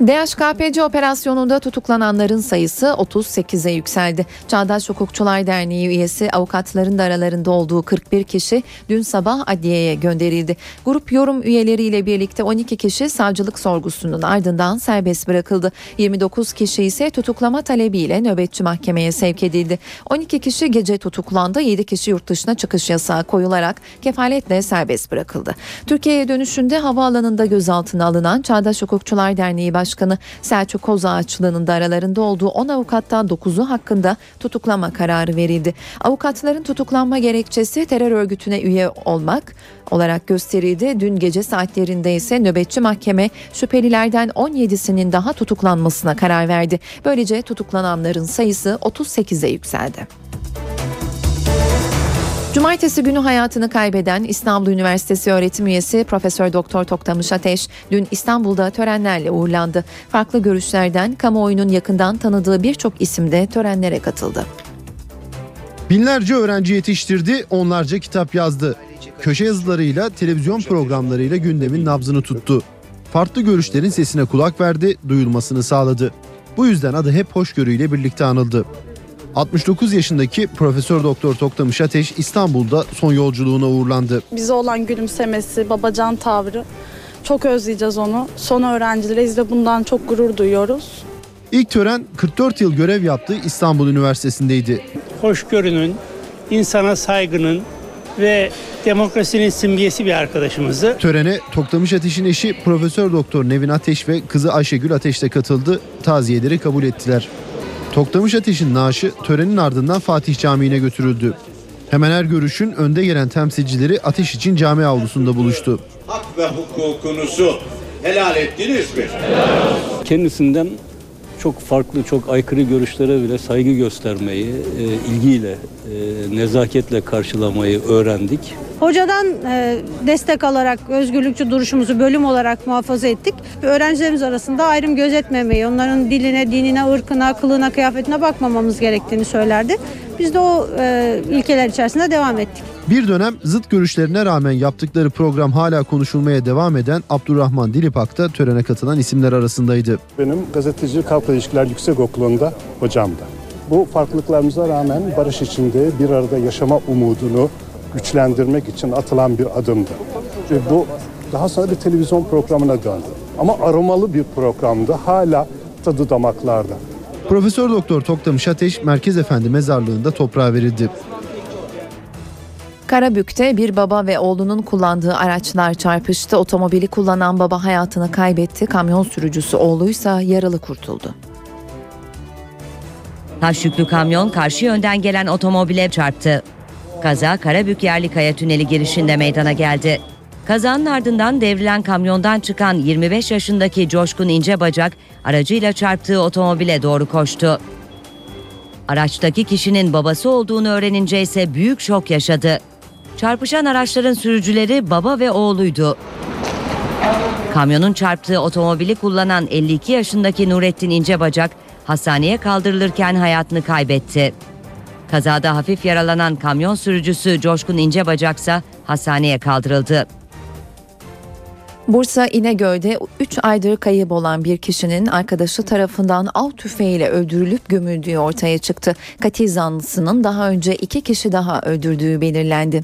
DHKPC operasyonunda tutuklananların sayısı 38'e yükseldi. Çağdaş Hukukçular Derneği üyesi avukatların da aralarında olduğu 41 kişi dün sabah adliyeye gönderildi. Grup yorum üyeleriyle birlikte 12 kişi savcılık sorgusunun ardından serbest bırakıldı. 29 kişi ise tutuklama talebiyle nöbetçi mahkemeye sevk edildi. 12 kişi gece tutuklandı, 7 kişi yurt dışına çıkış yasağı koyularak kefaletle serbest bırakıldı. Türkiye'ye dönüşünde havaalanında gözaltına alınan Çağdaş Hukukçular Derneği Başkanı Başkanı Selçuk Kozağaçlı'nın da aralarında olduğu 10 avukattan 9'u hakkında tutuklama kararı verildi. Avukatların tutuklanma gerekçesi terör örgütüne üye olmak olarak gösterildi. Dün gece saatlerinde ise nöbetçi mahkeme şüphelilerden 17'sinin daha tutuklanmasına karar verdi. Böylece tutuklananların sayısı 38'e yükseldi. Cumartesi günü hayatını kaybeden İstanbul Üniversitesi öğretim üyesi Profesör Doktor Toktamış Ateş dün İstanbul'da törenlerle uğurlandı. Farklı görüşlerden kamuoyunun yakından tanıdığı birçok isim de törenlere katıldı. Binlerce öğrenci yetiştirdi, onlarca kitap yazdı. Köşe yazılarıyla, televizyon programlarıyla gündemin nabzını tuttu. Farklı görüşlerin sesine kulak verdi, duyulmasını sağladı. Bu yüzden adı hep hoşgörüyle birlikte anıldı. 69 yaşındaki Profesör Doktor Toktamış Ateş İstanbul'da son yolculuğuna uğurlandı. Bize olan gülümsemesi, babacan tavrı çok özleyeceğiz onu. Son öğrencileriz de bundan çok gurur duyuyoruz. İlk tören 44 yıl görev yaptığı İstanbul Üniversitesi'ndeydi. Hoşgörünün, insana saygının ve demokrasinin simgesi bir arkadaşımızdı. Törene Toktamış Ateş'in eşi Profesör Doktor Nevin Ateş ve kızı Ayşegül Ateş de katıldı. Taziyeleri kabul ettiler. Toktamış Ateş'in naaşı törenin ardından Fatih Camii'ne götürüldü. Hemen her görüşün önde gelen temsilcileri Ateş için cami avlusunda buluştu. Hak ve hukukunuzu helal ettiniz mi? Kendisinden çok farklı, çok aykırı görüşlere bile saygı göstermeyi, e, ilgiyle, e, nezaketle karşılamayı öğrendik. Hocadan e, destek alarak özgürlükçü duruşumuzu bölüm olarak muhafaza ettik. Öğrencilerimiz arasında ayrım gözetmemeyi, onların diline, dinine, ırkına, kılığına, kıyafetine bakmamamız gerektiğini söylerdi. Biz de o e, ilkeler içerisinde devam ettik. Bir dönem zıt görüşlerine rağmen yaptıkları program hala konuşulmaya devam eden Abdurrahman Dilipak da törene katılan isimler arasındaydı. Benim gazetecilik halk ilişkiler yüksek okulunda hocamdı. Bu farklılıklarımıza rağmen barış içinde bir arada yaşama umudunu güçlendirmek için atılan bir adımdı. Ve bu daha sonra bir televizyon programına döndü. Ama aromalı bir programdı. Hala tadı damaklarda. Profesör Doktor Toktamış Ateş Merkez Efendi mezarlığında toprağa verildi. Karabük'te bir baba ve oğlunun kullandığı araçlar çarpıştı. Otomobili kullanan baba hayatını kaybetti. Kamyon sürücüsü oğluysa yaralı kurtuldu. Taş yüklü kamyon karşı yönden gelen otomobile çarptı. Kaza Karabük Yerlikaya Tüneli girişinde meydana geldi. Kazanın ardından devrilen kamyondan çıkan 25 yaşındaki Coşkun İncebacak aracıyla çarptığı otomobile doğru koştu. Araçtaki kişinin babası olduğunu öğrenince ise büyük şok yaşadı. Çarpışan araçların sürücüleri baba ve oğluydu. Kamyonun çarptığı otomobili kullanan 52 yaşındaki Nurettin İncebacak hastaneye kaldırılırken hayatını kaybetti. Kazada hafif yaralanan kamyon sürücüsü Coşkun İncebacaksa hastaneye kaldırıldı. Bursa İnegöl'de 3 aydır kayıp olan bir kişinin arkadaşı tarafından av tüfeğiyle öldürülüp gömüldüğü ortaya çıktı. Katil zanlısının daha önce iki kişi daha öldürdüğü belirlendi.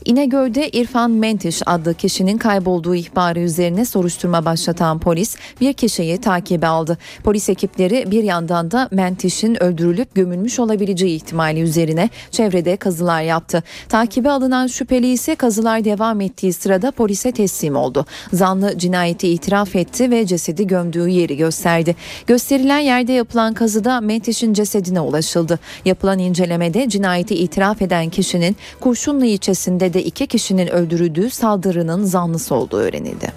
İnegöl'de İrfan Mentiş adlı kişinin kaybolduğu ihbarı üzerine soruşturma başlatan polis bir kişiyi takibe aldı. Polis ekipleri bir yandan da Mentiş'in öldürülüp gömülmüş olabileceği ihtimali üzerine çevrede kazılar yaptı. Takibe alınan şüpheli ise kazılar devam ettiği sırada polise teslim oldu. Zanlı cinayeti itiraf etti ve cesedi gömdüğü yeri gösterdi. Gösterilen yerde yapılan kazıda Mentiş'in cesedine ulaşıldı. Yapılan incelemede cinayeti itiraf eden kişinin Kurşunlu ilçesinde de iki kişinin öldürüldüğü saldırının zanlısı olduğu öğrenildi.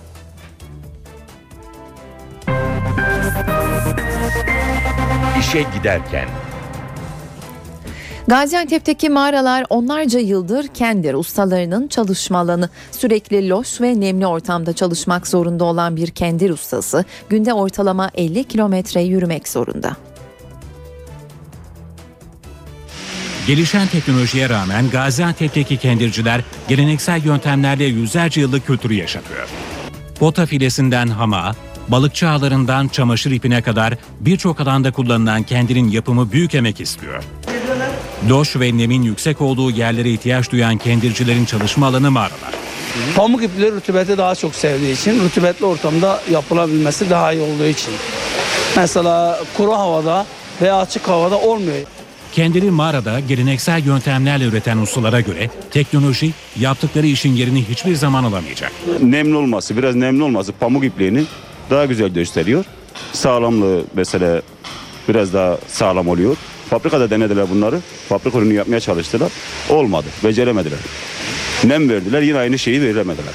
İşe giderken Gaziantep'teki mağaralar onlarca yıldır Kendir ustalarının çalışma alanı. Sürekli loş ve nemli ortamda çalışmak zorunda olan bir Kendir ustası günde ortalama 50 kilometre yürümek zorunda. Gelişen teknolojiye rağmen Gaziantep'teki kendirciler geleneksel yöntemlerle yüzlerce yıllık kültürü yaşatıyor. Bota filesinden hama, balıkçı ağlarından çamaşır ipine kadar birçok alanda kullanılan kendirin yapımı büyük emek istiyor. Loş ve nemin yüksek olduğu yerlere ihtiyaç duyan kendircilerin çalışma alanı mağaralar. Pamuk ipleri rutubeti daha çok sevdiği için, rutubetli ortamda yapılabilmesi daha iyi olduğu için. Mesela kuru havada veya açık havada olmuyor. Kendini mağarada geleneksel yöntemlerle üreten ustalara göre teknoloji yaptıkları işin yerini hiçbir zaman alamayacak. Nemli olması, biraz nemli olması pamuk ipliğini daha güzel gösteriyor. Sağlamlığı mesela biraz daha sağlam oluyor. Fabrikada denediler bunları. Fabrika ürünü yapmaya çalıştılar. Olmadı, beceremediler. Nem verdiler, yine aynı şeyi veremediler.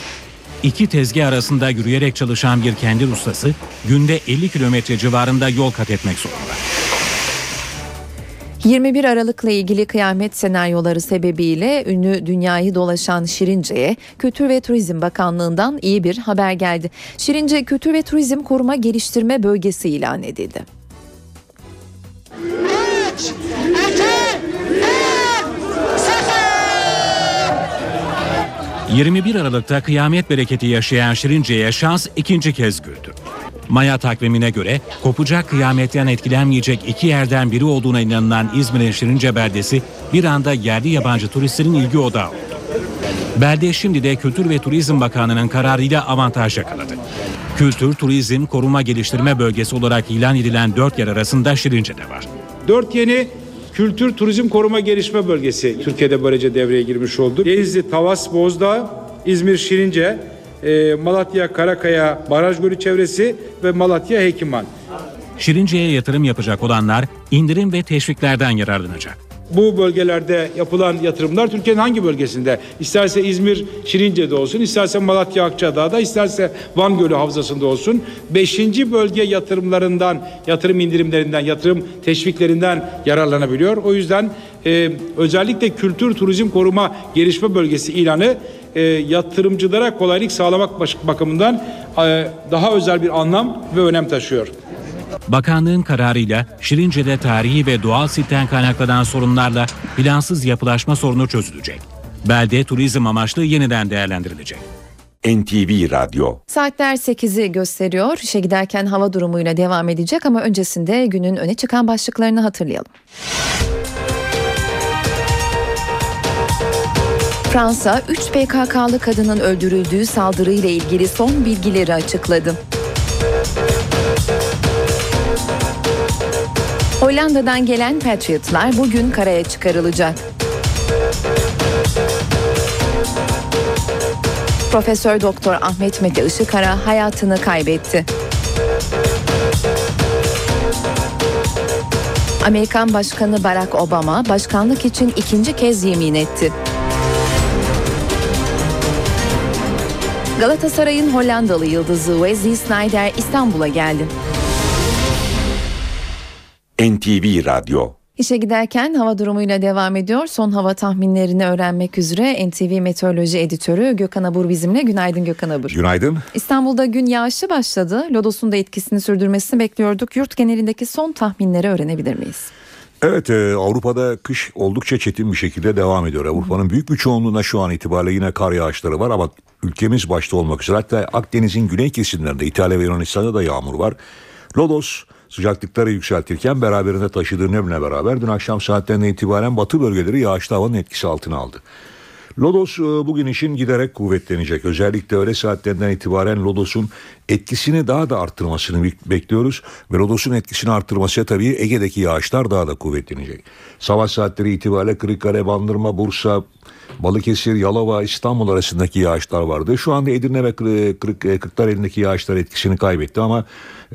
İki tezgah arasında yürüyerek çalışan bir kendir ustası günde 50 kilometre civarında yol kat etmek zorunda. 21 Aralık'la ilgili kıyamet senaryoları sebebiyle ünlü dünyayı dolaşan Şirince'ye Kültür ve Turizm Bakanlığı'ndan iyi bir haber geldi. Şirince Kültür ve Turizm Koruma Geliştirme Bölgesi ilan edildi. 21 Aralık'ta kıyamet bereketi yaşayan Şirince'ye şans ikinci kez güldü. Maya takvimine göre kopacak kıyametten etkilenmeyecek iki yerden biri olduğuna inanılan İzmir'in Şirince beldesi bir anda yerli yabancı turistlerin ilgi odağı oldu. Belde şimdi de Kültür ve Turizm Bakanlığı'nın kararıyla avantaj yakaladı. Kültür, Turizm, Koruma Geliştirme Bölgesi olarak ilan edilen dört yer arasında Şirince de var. Dört yeni Kültür Turizm Koruma Gelişme Bölgesi Türkiye'de böylece devreye girmiş oldu. Denizli, Tavas, Bozdağ, İzmir, Şirince, e, Malatya, Karakaya, Baraj Gölü çevresi ve Malatya, Hekiman. Şirince'ye yatırım yapacak olanlar indirim ve teşviklerden yararlanacak. bu bölgelerde yapılan yatırımlar Türkiye'nin hangi bölgesinde? İsterse İzmir Şirince'de olsun, isterse Malatya Akçadağ'da, isterse Van Gölü Havzası'nda olsun. Beşinci bölge yatırımlarından, yatırım indirimlerinden, yatırım teşviklerinden yararlanabiliyor. O yüzden e, özellikle kültür, turizm, koruma, gelişme bölgesi ilanı e, yatırımcılara kolaylık sağlamak bakımından e, daha özel bir anlam ve önem taşıyor. Bakanlığın kararıyla Şirince'de tarihi ve doğal sitten kaynaklanan sorunlarla plansız yapılaşma sorunu çözülecek. Belde turizm amaçlı yeniden değerlendirilecek. NTV Radyo Saatler 8'i gösteriyor. İşe giderken hava durumuyla devam edecek ama öncesinde günün öne çıkan başlıklarını hatırlayalım. Fransa 3 PKK'lı kadının öldürüldüğü saldırıyla ilgili son bilgileri açıkladı. Hollanda'dan gelen Patriotlar bugün karaya çıkarılacak. Profesör Doktor Ahmet Mete Işıkara hayatını kaybetti. Amerikan Başkanı Barack Obama başkanlık için ikinci kez yemin etti. Galatasaray'ın Hollandalı yıldızı Wesley Sneijder İstanbul'a geldi. NTV Radyo İşe giderken hava durumuyla devam ediyor. Son hava tahminlerini öğrenmek üzere NTV Meteoroloji Editörü Gökhan Abur bizimle. Günaydın Gökhan Abur. Günaydın. İstanbul'da gün yağışı başladı. Lodos'un da etkisini sürdürmesini bekliyorduk. Yurt genelindeki son tahminleri öğrenebilir miyiz? Evet e, Avrupa'da kış oldukça çetin bir şekilde devam ediyor. Avrupa'nın büyük bir çoğunluğunda şu an itibariyle yine kar yağışları var ama ülkemiz başta olmak üzere hatta Akdeniz'in güney kesimlerinde İtalya ve Yunanistan'da da yağmur var. Lodos sıcaklıkları yükseltirken beraberinde taşıdığı nemle beraber dün akşam saatlerinden itibaren batı bölgeleri yağışlı havanın etkisi altına aldı. Lodos e, bugün için giderek kuvvetlenecek. Özellikle öğle saatlerinden itibaren Lodos'un etkisini daha da arttırmasını bek- bekliyoruz. Ve Lodos'un etkisini arttırması tabii Ege'deki yağışlar daha da kuvvetlenecek. Sabah saatleri itibariyle Kırıkkale, Bandırma, Bursa, Balıkesir, Yalova, İstanbul arasındaki yağışlar vardı. Şu anda Edirne ve e, Kırklareli'ndeki yağışlar etkisini kaybetti ama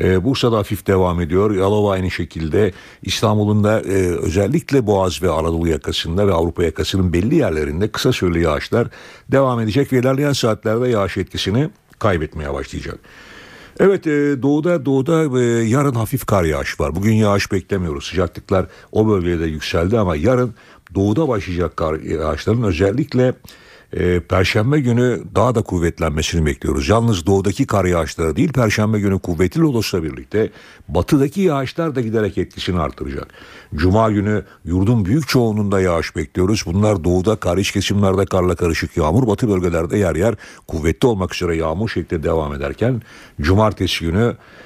e, Bursa'da hafif devam ediyor. Yalova aynı şekilde İstanbul'un da e, özellikle Boğaz ve Anadolu yakasında ve Avrupa yakasının belli yerlerinde kısa süreli yağışlar devam edecek ve ilerleyen saatlerde yağış etkisini kaybetmeye başlayacak. Evet e, doğuda doğuda e, yarın hafif kar yağış var. Bugün yağış beklemiyoruz. Sıcaklıklar o bölgede yükseldi ama yarın doğuda başlayacak kar yağışların özellikle e, Perşembe günü daha da kuvvetlenmesini bekliyoruz. Yalnız doğudaki kar yağışları değil Perşembe günü kuvvetli lodosla birlikte batıdaki yağışlar da giderek etkisini artıracak. Cuma günü yurdun büyük çoğunluğunda yağış bekliyoruz. Bunlar doğuda kar iç kesimlerde karla karışık yağmur batı bölgelerde yer yer kuvvetli olmak üzere yağmur şeklinde devam ederken cumartesi günü e,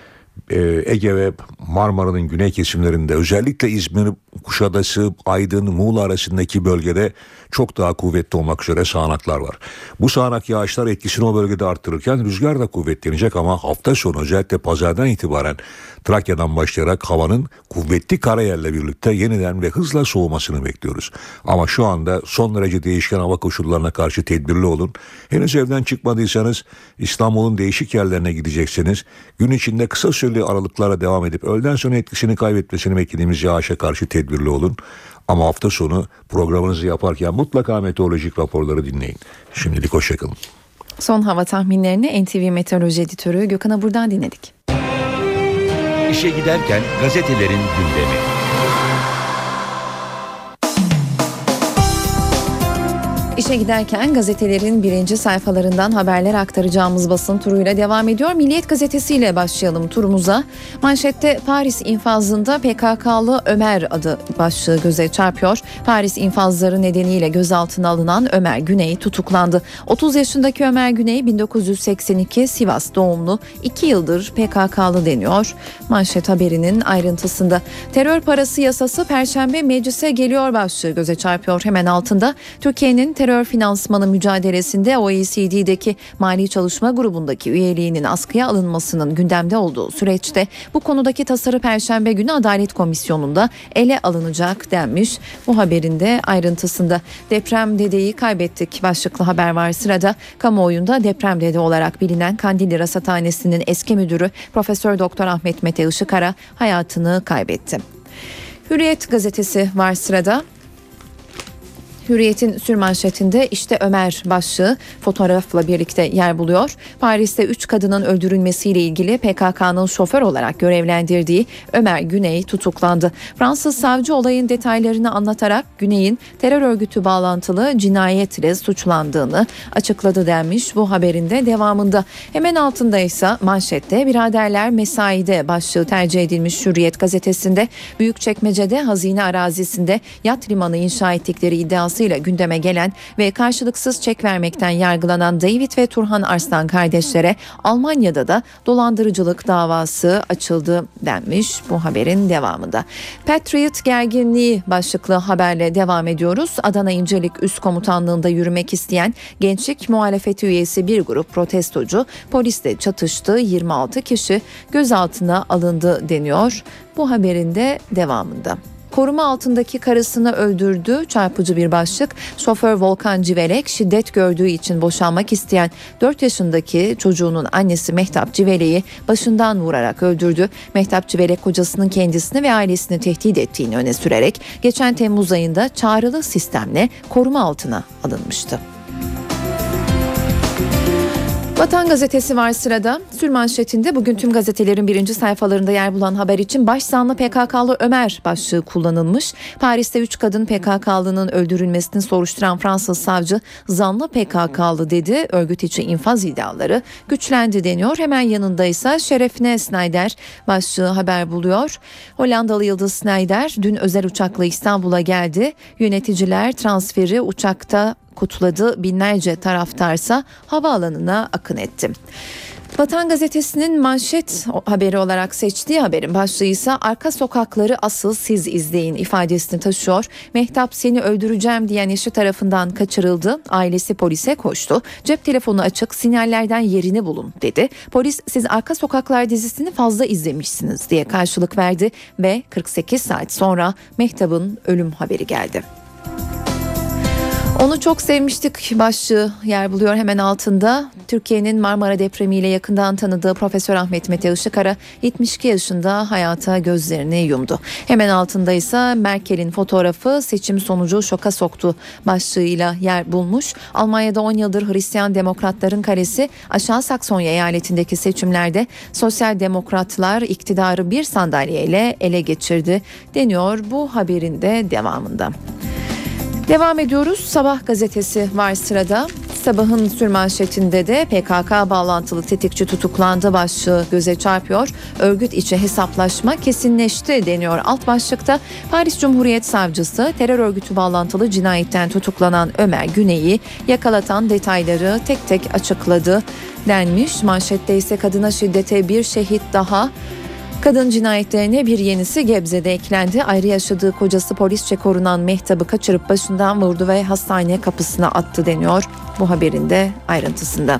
Ege ve Marmara'nın güney kesimlerinde özellikle İzmir, Kuşadası, Aydın, Muğla arasındaki bölgede çok daha kuvvetli olmak üzere sağanaklar var. Bu sağanak yağışlar etkisini o bölgede arttırırken rüzgar da kuvvetlenecek ama hafta sonu özellikle pazardan itibaren Trakya'dan başlayarak havanın kuvvetli karayerle birlikte yeniden ve hızla soğumasını bekliyoruz. Ama şu anda son derece değişken hava koşullarına karşı tedbirli olun. Henüz evden çıkmadıysanız İstanbul'un değişik yerlerine gidecekseniz gün içinde kısa süreli aralıklara devam edip öğleden sonra etkisini kaybetmesini beklediğimiz yağışa karşı tedbirli olun. Ama hafta sonu programınızı yaparken mutlaka meteorolojik raporları dinleyin. Şimdilik hoşçakalın. Son hava tahminlerini NTV Meteoroloji Editörü Gökhan Abur'dan dinledik. İşe giderken gazetelerin gündemi. İşe giderken gazetelerin birinci sayfalarından haberler aktaracağımız basın turuyla devam ediyor. Milliyet gazetesiyle başlayalım turumuza. Manşette Paris infazında PKK'lı Ömer adı başlığı göze çarpıyor. Paris infazları nedeniyle gözaltına alınan Ömer Güney tutuklandı. 30 yaşındaki Ömer Güney 1982 Sivas doğumlu 2 yıldır PKK'lı deniyor. Manşet haberinin ayrıntısında terör parası yasası Perşembe meclise geliyor başlığı göze çarpıyor. Hemen altında Türkiye'nin terör finansmanı mücadelesinde OECD'deki Mali Çalışma Grubu'ndaki üyeliğinin askıya alınmasının gündemde olduğu süreçte bu konudaki tasarı Perşembe günü Adalet Komisyonu'nda ele alınacak denmiş. Bu haberin de ayrıntısında deprem dedeyi kaybettik başlıklı haber var sırada. Kamuoyunda deprem dede olarak bilinen Kandilli Rasathanesi'nin eski müdürü Profesör Doktor Ahmet Mete Işıkara hayatını kaybetti. Hürriyet gazetesi var sırada. Hürriyet'in sürmanşetinde işte Ömer başlığı fotoğrafla birlikte yer buluyor. Paris'te 3 kadının öldürülmesiyle ilgili PKK'nın şoför olarak görevlendirdiği Ömer Güney tutuklandı. Fransız savcı olayın detaylarını anlatarak Güney'in terör örgütü bağlantılı cinayetle suçlandığını açıkladı denmiş bu haberin de devamında. Hemen altında ise manşette biraderler mesaide başlığı tercih edilmiş Hürriyet gazetesinde Büyükçekmece'de hazine arazisinde yat limanı inşa ettikleri iddiasıyla gündeme gelen ve karşılıksız çek vermekten yargılanan David ve Turhan Arslan kardeşlere Almanya'da da dolandırıcılık davası açıldı denmiş bu haberin devamında. Patriot gerginliği başlıklı haberle devam ediyoruz. Adana İncelik Üst Komutanlığı'nda yürümek isteyen gençlik muhalefeti üyesi bir grup protestocu polisle çatıştı. 26 kişi gözaltına alındı deniyor. Bu haberin de devamında. Koruma altındaki karısını öldürdü. Çarpıcı bir başlık. Şoför Volkan Civelek şiddet gördüğü için boşanmak isteyen 4 yaşındaki çocuğunun annesi Mehtap Civelek'i başından vurarak öldürdü. Mehtap Civelek kocasının kendisini ve ailesini tehdit ettiğini öne sürerek geçen Temmuz ayında çağrılı sistemle koruma altına alınmıştı. Vatan Gazetesi var sırada. Sürmanşetinde bugün tüm gazetelerin birinci sayfalarında yer bulan haber için başsanlı PKK'lı Ömer başlığı kullanılmış. Paris'te 3 kadın PKK'lının öldürülmesini soruşturan Fransız savcı zanlı PKK'lı dedi. Örgüt içi infaz iddiaları güçlendi deniyor. Hemen yanında ise Şerefine Snyder başlığı haber buluyor. Hollandalı Yıldız Snyder dün özel uçakla İstanbul'a geldi. Yöneticiler transferi uçakta kutladı. Binlerce taraftarsa havaalanına akın etti. Vatan Gazetesi'nin manşet haberi olarak seçtiği haberin başlığı ise arka sokakları asıl siz izleyin ifadesini taşıyor. Mehtap seni öldüreceğim diyen eşi tarafından kaçırıldı. Ailesi polise koştu. Cep telefonu açık sinyallerden yerini bulun dedi. Polis siz arka sokaklar dizisini fazla izlemişsiniz diye karşılık verdi ve 48 saat sonra Mehtap'ın ölüm haberi geldi. Onu çok sevmiştik başlığı yer buluyor hemen altında. Türkiye'nin Marmara depremiyle yakından tanıdığı Profesör Ahmet Mete Işıkara 72 yaşında hayata gözlerini yumdu. Hemen altında ise Merkel'in fotoğrafı seçim sonucu şoka soktu başlığıyla yer bulmuş. Almanya'da 10 yıldır Hristiyan Demokratların kalesi Aşağı Saksonya eyaletindeki seçimlerde Sosyal Demokratlar iktidarı bir sandalyeyle ele geçirdi deniyor bu haberin de devamında. Devam ediyoruz. Sabah gazetesi var sırada. Sabahın sürmanşetinde de PKK bağlantılı tetikçi tutuklandı başlığı göze çarpıyor. Örgüt içi hesaplaşma kesinleşti deniyor alt başlıkta. Paris Cumhuriyet Savcısı terör örgütü bağlantılı cinayetten tutuklanan Ömer Güney'i yakalatan detayları tek tek açıkladı denmiş. Manşette ise kadına şiddete bir şehit daha Kadın cinayetlerine bir yenisi Gebze'de eklendi. Ayrı yaşadığı kocası polisçe korunan Mehtap'ı kaçırıp başından vurdu ve hastane kapısına attı deniyor bu haberin de ayrıntısında.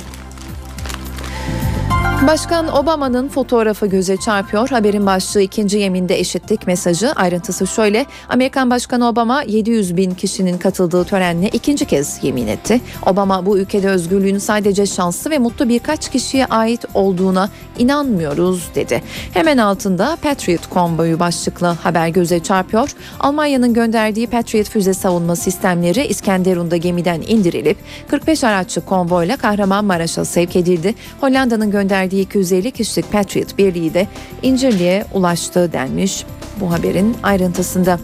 Başkan Obama'nın fotoğrafı göze çarpıyor. Haberin başlığı ikinci yeminde eşitlik mesajı. Ayrıntısı şöyle. Amerikan Başkanı Obama 700 bin kişinin katıldığı törenle ikinci kez yemin etti. Obama bu ülkede özgürlüğün sadece şanslı ve mutlu birkaç kişiye ait olduğuna inanmıyoruz dedi. Hemen altında Patriot konvoyu başlıklı haber göze çarpıyor. Almanya'nın gönderdiği Patriot füze savunma sistemleri İskenderun'da gemiden indirilip 45 araçlı konvoyla Kahramanmaraş'a sevk edildi. Hollanda'nın gönderdiği 250 kişilik Patriot Birliği de İncirli'ye ulaştı denmiş bu haberin ayrıntısında.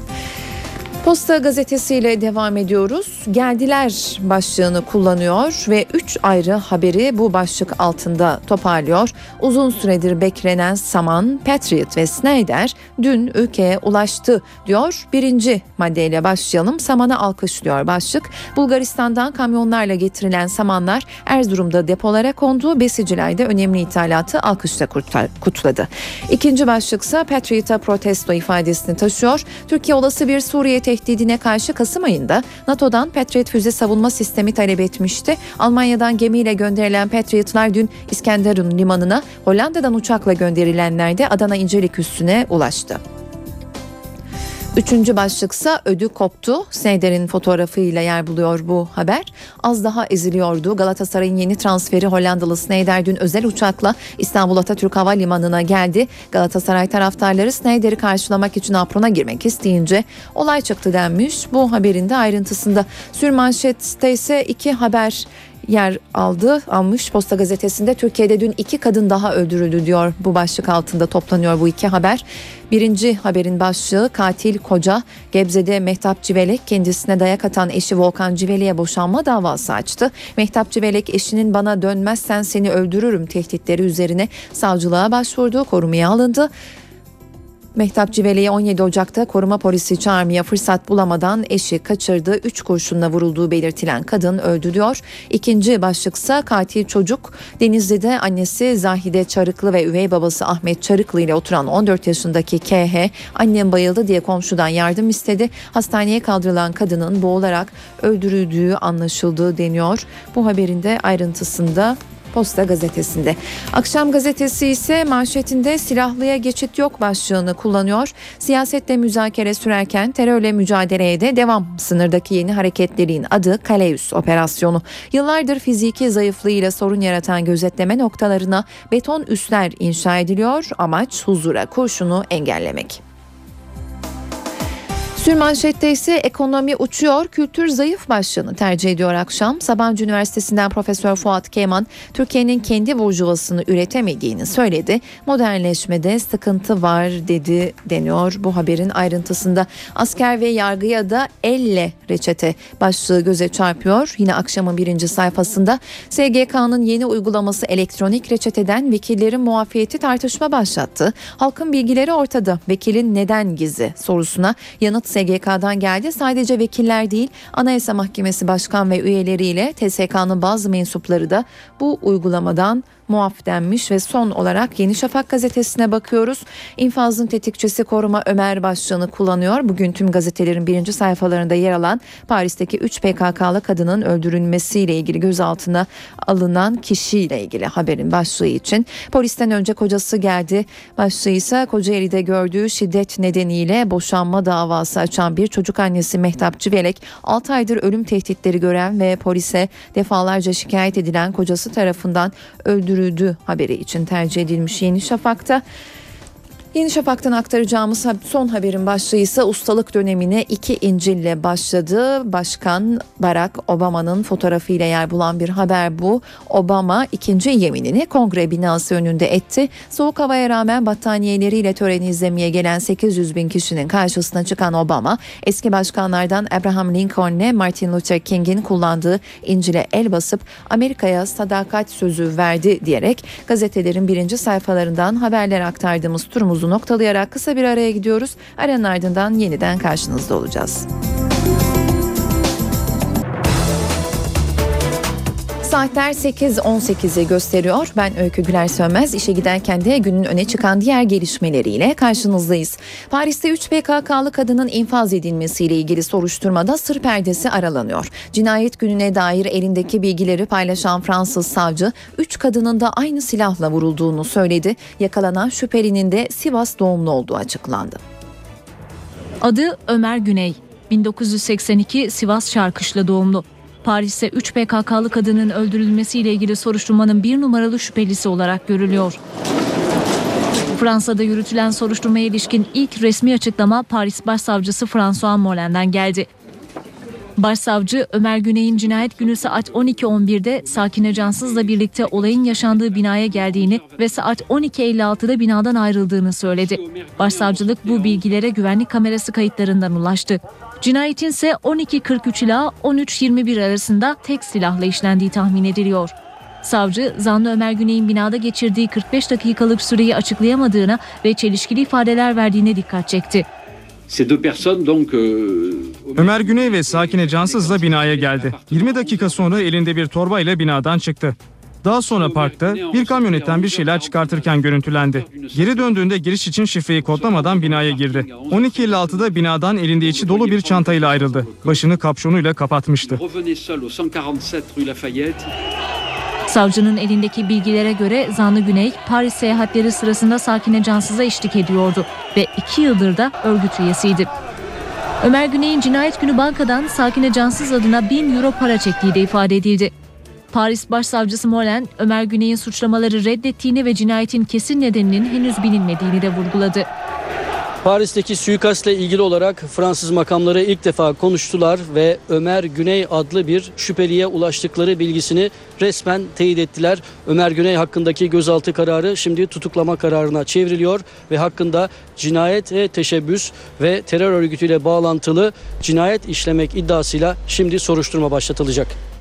Posta gazetesiyle devam ediyoruz. Geldiler başlığını kullanıyor ve 3 ayrı haberi bu başlık altında toparlıyor. Uzun süredir beklenen Saman, Patriot ve Snyder dün ülkeye ulaştı diyor. Birinci maddeyle başlayalım. Saman'a alkışlıyor başlık. Bulgaristan'dan kamyonlarla getirilen samanlar Erzurum'da depolara kondu. Besiciler önemli ithalatı alkışla kutladı. İkinci başlıksa Patriot'a protesto ifadesini taşıyor. Türkiye olası bir Suriye tehdidine karşı Kasım ayında NATO'dan Patriot füze savunma sistemi talep etmişti. Almanya'dan gemiyle gönderilen Patriotlar dün İskenderun limanına, Hollanda'dan uçakla gönderilenler de Adana İncelik üssüne ulaştı. Üçüncü başlıksa ödü koptu. Snyder'in fotoğrafıyla yer buluyor bu haber. Az daha eziliyordu. Galatasaray'ın yeni transferi Hollandalı Snyder dün özel uçakla İstanbul Atatürk Havalimanı'na geldi. Galatasaray taraftarları Snyder'i karşılamak için aprona girmek isteyince olay çıktı denmiş. Bu haberin de ayrıntısında sürmanşette ise iki haber yer aldı almış Posta Gazetesi'nde Türkiye'de dün iki kadın daha öldürüldü diyor bu başlık altında toplanıyor bu iki haber. Birinci haberin başlığı katil koca Gebze'de Mehtap Civelek kendisine dayak atan eşi Volkan Civelek'e boşanma davası açtı. Mehtap Civelek eşinin bana dönmezsen seni öldürürüm tehditleri üzerine savcılığa başvurdu korumaya alındı. Mehtap Civeli'ye 17 Ocak'ta koruma polisi çağırmaya fırsat bulamadan eşi kaçırdı. 3 kurşunla vurulduğu belirtilen kadın öldü diyor. İkinci başlıksa katil çocuk Denizli'de annesi Zahide Çarıklı ve üvey babası Ahmet Çarıklı ile oturan 14 yaşındaki KH annem bayıldı diye komşudan yardım istedi. Hastaneye kaldırılan kadının boğularak öldürüldüğü anlaşıldı deniyor. Bu haberin de ayrıntısında Posta gazetesinde. Akşam gazetesi ise manşetinde silahlıya geçit yok başlığını kullanıyor. Siyasetle müzakere sürerken terörle mücadeleye de devam. Sınırdaki yeni hareketlerin adı Kaleus operasyonu. Yıllardır fiziki zayıflığıyla sorun yaratan gözetleme noktalarına beton üsler inşa ediliyor. Amaç huzura kurşunu engellemek. Sürmanşette ise ekonomi uçuyor, kültür zayıf başlığını tercih ediyor akşam. Sabancı Üniversitesi'nden Profesör Fuat Keman, Türkiye'nin kendi burjuvasını üretemediğini söyledi. Modernleşmede sıkıntı var dedi deniyor bu haberin ayrıntısında. Asker ve yargıya da elle reçete başlığı göze çarpıyor. Yine akşamın birinci sayfasında SGK'nın yeni uygulaması elektronik reçeteden vekillerin muafiyeti tartışma başlattı. Halkın bilgileri ortada. Vekilin neden gizli sorusuna yanıt SGK'dan geldi. Sadece vekiller değil Anayasa Mahkemesi Başkan ve üyeleriyle TSK'nın bazı mensupları da bu uygulamadan muaf denmiş ve son olarak Yeni Şafak gazetesine bakıyoruz. İnfazın tetikçisi koruma Ömer başlığını kullanıyor. Bugün tüm gazetelerin birinci sayfalarında yer alan Paris'teki 3 PKK'lı kadının öldürülmesiyle ilgili gözaltına alınan kişiyle ilgili haberin başlığı için. Polisten önce kocası geldi. Başlığı ise Kocaeli'de gördüğü şiddet nedeniyle boşanma davası açan bir çocuk annesi Mehtap Civelek 6 aydır ölüm tehditleri gören ve polise defalarca şikayet edilen kocası tarafından öldürüldü öldürüldü haberi için tercih edilmiş Yeni Şafak'ta. Yeni Şafak'tan aktaracağımız son haberin başlığı ise ustalık dönemine iki İncil'le başladı. Başkan Barack Obama'nın fotoğrafıyla yer bulan bir haber bu. Obama ikinci yeminini kongre binası önünde etti. Soğuk havaya rağmen battaniyeleriyle töreni izlemeye gelen 800 bin kişinin karşısına çıkan Obama, eski başkanlardan Abraham Lincoln'le Martin Luther King'in kullandığı İncil'e el basıp Amerika'ya sadakat sözü verdi diyerek gazetelerin birinci sayfalarından haberler aktardığımız turumuzu noktalayarak kısa bir araya gidiyoruz. Aranın ardından yeniden karşınızda olacağız. Saatler 8.18'i gösteriyor. Ben Öykü Güler Sönmez. İşe giderken de günün öne çıkan diğer gelişmeleriyle karşınızdayız. Paris'te 3 PKK'lı kadının infaz edilmesiyle ilgili soruşturmada sır perdesi aralanıyor. Cinayet gününe dair elindeki bilgileri paylaşan Fransız savcı 3 kadının da aynı silahla vurulduğunu söyledi. Yakalanan şüphelinin de Sivas doğumlu olduğu açıklandı. Adı Ömer Güney. 1982 Sivas Şarkışla doğumlu. Paris'te 3 PKK'lı kadının öldürülmesiyle ilgili soruşturmanın bir numaralı şüphelisi olarak görülüyor. Fransa'da yürütülen soruşturmaya ilişkin ilk resmi açıklama Paris Başsavcısı François Molen'den geldi. Başsavcı Ömer Güney'in cinayet günü saat 12.11'de Sakine Cansız'la birlikte olayın yaşandığı binaya geldiğini ve saat 12.56'da binadan ayrıldığını söyledi. Başsavcılık bu bilgilere güvenlik kamerası kayıtlarından ulaştı. Cinayetin ise 12.43 ila 13.21 arasında tek silahla işlendiği tahmin ediliyor. Savcı, zanlı Ömer Güney'in binada geçirdiği 45 dakikalık süreyi açıklayamadığına ve çelişkili ifadeler verdiğine dikkat çekti. Ömer Güney ve Sakine Cansız'la binaya geldi. 20 dakika sonra elinde bir torbayla binadan çıktı. Daha sonra parkta bir kamyonetten bir şeyler çıkartırken görüntülendi. Geri döndüğünde giriş için şifreyi kodlamadan binaya girdi. 12.56'da binadan elinde içi dolu bir çantayla ayrıldı. Başını kapşonuyla kapatmıştı. Savcının elindeki bilgilere göre zanlı Güney Paris seyahatleri sırasında Sakine Cansız'a eşlik ediyordu ve iki yıldır da örgüt üyesiydi. Ömer Güney'in cinayet günü bankadan Sakine Cansız adına 1000 euro para çektiği de ifade edildi. Paris Başsavcısı Molen, Ömer Güney'in suçlamaları reddettiğini ve cinayetin kesin nedeninin henüz bilinmediğini de vurguladı. Paris'teki suikastle ilgili olarak Fransız makamları ilk defa konuştular ve Ömer Güney adlı bir şüpheliye ulaştıkları bilgisini resmen teyit ettiler. Ömer Güney hakkındaki gözaltı kararı şimdi tutuklama kararına çevriliyor ve hakkında cinayete teşebbüs ve terör örgütüyle bağlantılı cinayet işlemek iddiasıyla şimdi soruşturma başlatılacak.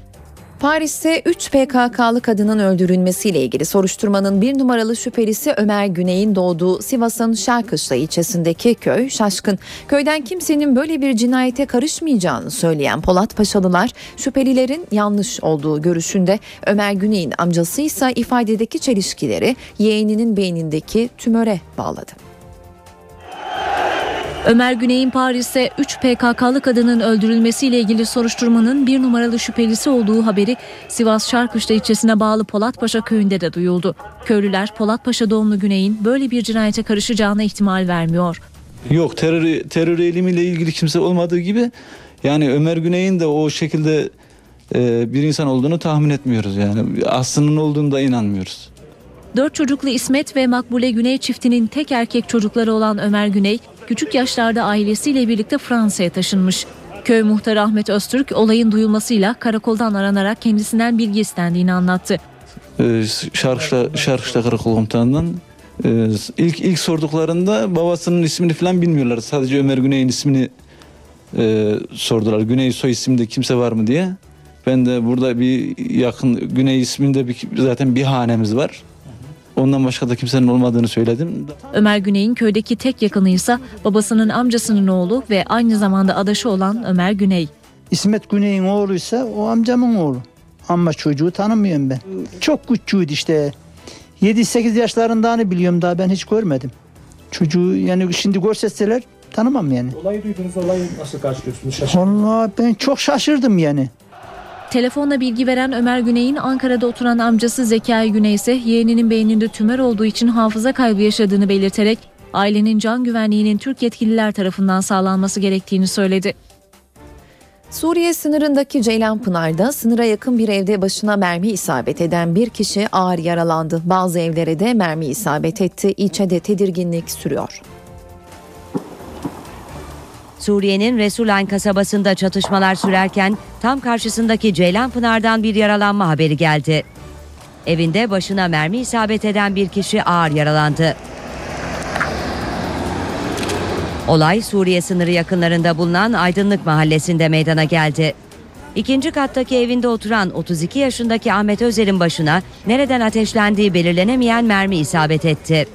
Paris'te 3 PKK'lı kadının öldürülmesiyle ilgili soruşturmanın bir numaralı şüphelisi Ömer Güney'in doğduğu Sivas'ın Şarkışla ilçesindeki köy şaşkın. Köyden kimsenin böyle bir cinayete karışmayacağını söyleyen Polat Paşalılar şüphelilerin yanlış olduğu görüşünde Ömer Güney'in amcası ise ifadedeki çelişkileri yeğeninin beynindeki tümöre bağladı. Ömer Güney'in Paris'te 3 PKK'lı kadının öldürülmesiyle ilgili soruşturmanın bir numaralı şüphelisi olduğu haberi Sivas Şarkışla ilçesine bağlı Polatpaşa köyünde de duyuldu. Köylüler Polatpaşa doğumlu Güney'in böyle bir cinayete karışacağına ihtimal vermiyor. Yok terör, terör eylemiyle ilgili kimse olmadığı gibi yani Ömer Güney'in de o şekilde e, bir insan olduğunu tahmin etmiyoruz yani. Aslının olduğunu da inanmıyoruz. Dört çocuklu İsmet ve Makbule Güney çiftinin tek erkek çocukları olan Ömer Güney, küçük yaşlarda ailesiyle birlikte Fransa'ya taşınmış. Köy muhtarı Ahmet Öztürk olayın duyulmasıyla karakoldan aranarak kendisinden bilgi istendiğini anlattı. Ee, Şarkışla, Şarkışla Karakol Komutanı'ndan e, ilk ilk sorduklarında babasının ismini falan bilmiyorlar. Sadece Ömer Güney'in ismini e, sordular. Güney soy isimde kimse var mı diye. Ben de burada bir yakın Güney isminde bir, zaten bir hanemiz var. Ondan başka da kimsenin olmadığını söyledim. Ömer Güney'in köydeki tek yakını ise babasının amcasının oğlu ve aynı zamanda adaşı olan Ömer Güney. İsmet Güney'in oğluysa o amcamın oğlu. Ama çocuğu tanımıyorum ben. Çok küçüğüydü işte. 7-8 yaşlarındağını biliyorum daha ben hiç görmedim. Çocuğu yani şimdi görseseler tanımam yani. Olayı duydunuz olayı nasıl karşılıyorsunuz? Şaşırdınız. Vallahi ben çok şaşırdım yani. Telefonla bilgi veren Ömer Güney'in Ankara'da oturan amcası Zekai Güney ise yeğeninin beyninde tümör olduğu için hafıza kaybı yaşadığını belirterek ailenin can güvenliğinin Türk yetkililer tarafından sağlanması gerektiğini söyledi. Suriye sınırındaki Ceylanpınar'da sınıra yakın bir evde başına mermi isabet eden bir kişi ağır yaralandı. Bazı evlere de mermi isabet etti. İlçede tedirginlik sürüyor. Suriye'nin Resulayn kasabasında çatışmalar sürerken tam karşısındaki Ceylanpınar'dan bir yaralanma haberi geldi. Evinde başına mermi isabet eden bir kişi ağır yaralandı. Olay Suriye sınırı yakınlarında bulunan Aydınlık Mahallesi'nde meydana geldi. İkinci kattaki evinde oturan 32 yaşındaki Ahmet Özer'in başına nereden ateşlendiği belirlenemeyen mermi isabet etti.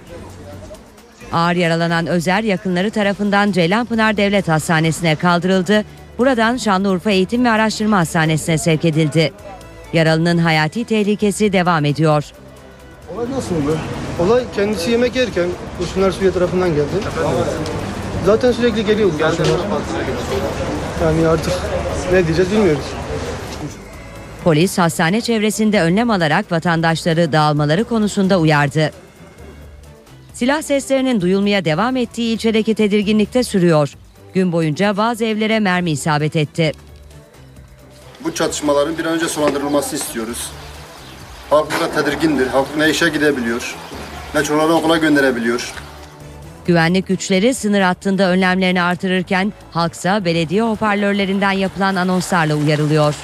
Ağır yaralanan Özer yakınları tarafından Ceylanpınar Devlet Hastanesi'ne kaldırıldı. Buradan Şanlıurfa Eğitim ve Araştırma Hastanesi'ne sevk edildi. Yaralının hayati tehlikesi devam ediyor. Olay nasıl oldu? Olay kendisi yemek yerken kurşunlar Suriye tarafından geldi. Zaten sürekli geliyor bu kurşunlar. Yani artık ne diyeceğiz bilmiyoruz. Polis hastane çevresinde önlem alarak vatandaşları dağılmaları konusunda uyardı. Silah seslerinin duyulmaya devam ettiği ilçedeki tedirginlik de sürüyor. Gün boyunca bazı evlere mermi isabet etti. Bu çatışmaların bir an önce sonlandırılması istiyoruz. Halk burada tedirgindir. Halk ne işe gidebiliyor, ne çocuklarını okula gönderebiliyor. Güvenlik güçleri sınır hattında önlemlerini artırırken halksa belediye hoparlörlerinden yapılan anonslarla uyarılıyor.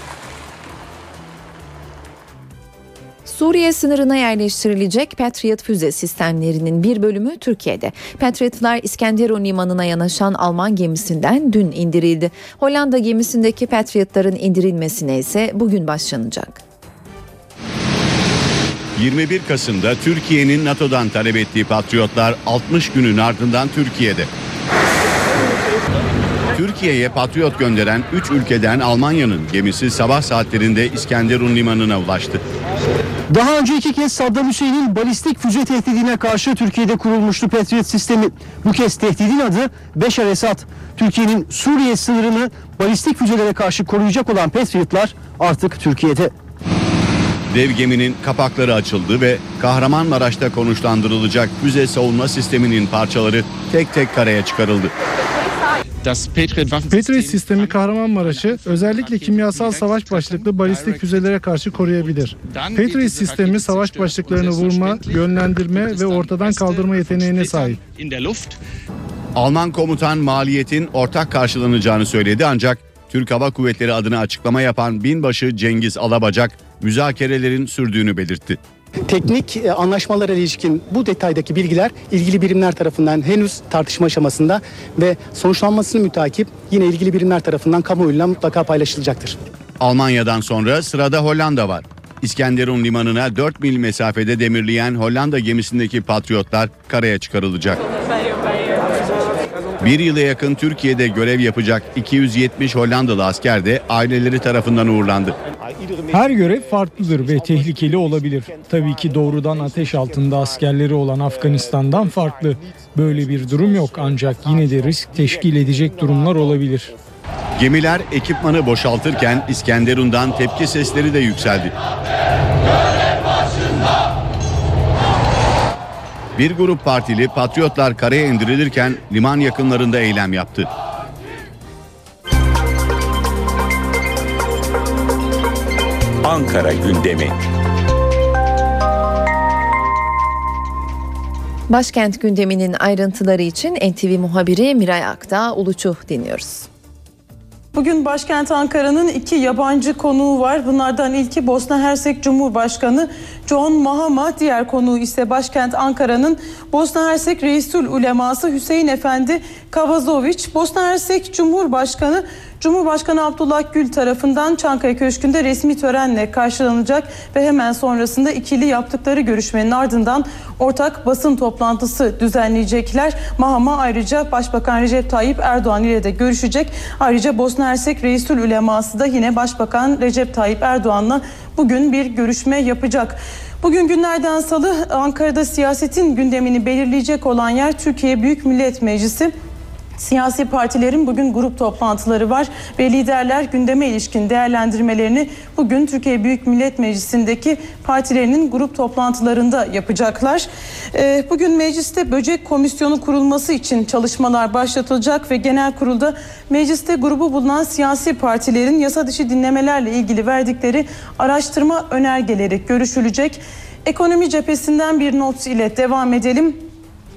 Suriye sınırına yerleştirilecek Patriot füze sistemlerinin bir bölümü Türkiye'de. Patriotlar İskenderun limanına yanaşan Alman gemisinden dün indirildi. Hollanda gemisindeki Patriotların indirilmesine ise bugün başlanacak. 21 Kasım'da Türkiye'nin NATO'dan talep ettiği Patriotlar 60 günün ardından Türkiye'de. Türkiye'ye Patriot gönderen 3 ülkeden Almanya'nın gemisi sabah saatlerinde İskenderun limanına ulaştı. Daha önce iki kez Saddam Hüseyin'in balistik füze tehdidine karşı Türkiye'de kurulmuştu Patriot sistemi. Bu kez tehdidin adı Beşar Esad. Türkiye'nin Suriye sınırını balistik füzelere karşı koruyacak olan Patriotlar artık Türkiye'de. Dev geminin kapakları açıldı ve Kahramanmaraş'ta konuşlandırılacak füze savunma sisteminin parçaları tek tek karaya çıkarıldı. Patriot sistemi Kahramanmaraş'ı özellikle kimyasal savaş başlıklı balistik füzelere karşı koruyabilir. Patriot sistemi savaş başlıklarını vurma, yönlendirme ve ortadan kaldırma yeteneğine sahip. Alman komutan maliyetin ortak karşılanacağını söyledi ancak Türk Hava Kuvvetleri adına açıklama yapan binbaşı Cengiz Alabacak müzakerelerin sürdüğünü belirtti. Teknik e, anlaşmalara ilişkin bu detaydaki bilgiler ilgili birimler tarafından henüz tartışma aşamasında ve sonuçlanmasını mütakip yine ilgili birimler tarafından kamuoyuyla mutlaka paylaşılacaktır. Almanya'dan sonra sırada Hollanda var. İskenderun limanına 4 mil mesafede demirleyen Hollanda gemisindeki patriotlar karaya çıkarılacak. Bir yıla yakın Türkiye'de görev yapacak 270 Hollandalı asker de aileleri tarafından uğurlandı. Her görev farklıdır ve tehlikeli olabilir. Tabii ki doğrudan ateş altında askerleri olan Afganistan'dan farklı. Böyle bir durum yok ancak yine de risk teşkil edecek durumlar olabilir. Gemiler ekipmanı boşaltırken İskenderun'dan tepki sesleri de yükseldi. Bir grup partili patriotlar karaya indirilirken liman yakınlarında eylem yaptı. Ankara gündemi. Başkent gündeminin ayrıntıları için NTV muhabiri Miray Akta Uluçu dinliyoruz. Bugün başkent Ankara'nın iki yabancı konuğu var. Bunlardan ilki Bosna Hersek Cumhurbaşkanı John Mahama. Diğer konuğu ise başkent Ankara'nın Bosna Hersek Reisül Uleması Hüseyin Efendi Kavazoviç. Bosna Hersek Cumhurbaşkanı Cumhurbaşkanı Abdullah Gül tarafından Çankaya Köşkü'nde resmi törenle karşılanacak ve hemen sonrasında ikili yaptıkları görüşmenin ardından ortak basın toplantısı düzenleyecekler. Mahama ayrıca Başbakan Recep Tayyip Erdoğan ile de görüşecek. Ayrıca Bosna Hersek Reisül Uleması da yine Başbakan Recep Tayyip Erdoğan'la bugün bir görüşme yapacak. Bugün günlerden salı Ankara'da siyasetin gündemini belirleyecek olan yer Türkiye Büyük Millet Meclisi. Siyasi partilerin bugün grup toplantıları var ve liderler gündeme ilişkin değerlendirmelerini bugün Türkiye Büyük Millet Meclisi'ndeki partilerinin grup toplantılarında yapacaklar. Ee, bugün mecliste böcek komisyonu kurulması için çalışmalar başlatılacak ve genel kurulda mecliste grubu bulunan siyasi partilerin yasa dışı dinlemelerle ilgili verdikleri araştırma önergeleri görüşülecek. Ekonomi cephesinden bir not ile devam edelim.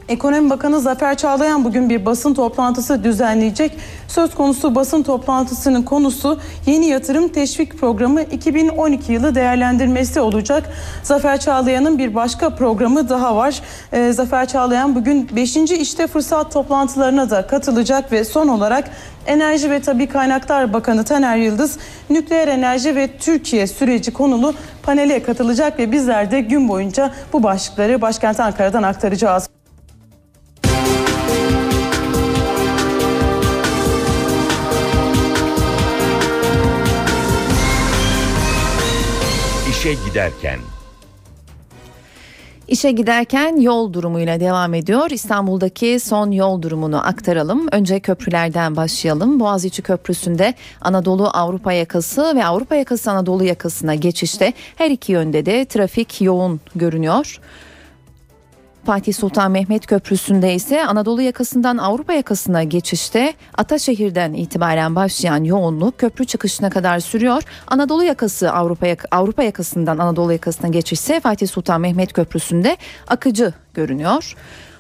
Ekonomi Bakanı Zafer Çağlayan bugün bir basın toplantısı düzenleyecek. Söz konusu basın toplantısının konusu yeni yatırım teşvik programı 2012 yılı değerlendirmesi olacak. Zafer Çağlayan'ın bir başka programı daha var. Ee, Zafer Çağlayan bugün 5. işte fırsat toplantılarına da katılacak ve son olarak Enerji ve Tabi Kaynaklar Bakanı Taner Yıldız nükleer enerji ve Türkiye süreci konulu panele katılacak ve bizler de gün boyunca bu başlıkları başkent Ankara'dan aktaracağız. İşe giderken. İşe giderken yol durumuyla devam ediyor. İstanbul'daki son yol durumunu aktaralım. Önce köprülerden başlayalım. Boğaziçi Köprüsü'nde Anadolu Avrupa yakası ve Avrupa yakası Anadolu yakasına geçişte her iki yönde de trafik yoğun görünüyor. Fatih Sultan Mehmet Köprüsü'nde ise Anadolu yakasından Avrupa yakasına geçişte Ataşehir'den itibaren başlayan yoğunluk köprü çıkışına kadar sürüyor. Anadolu yakası Avrupa Avrupa yakasından Anadolu yakasına geçişse Fatih Sultan Mehmet Köprüsü'nde akıcı görünüyor.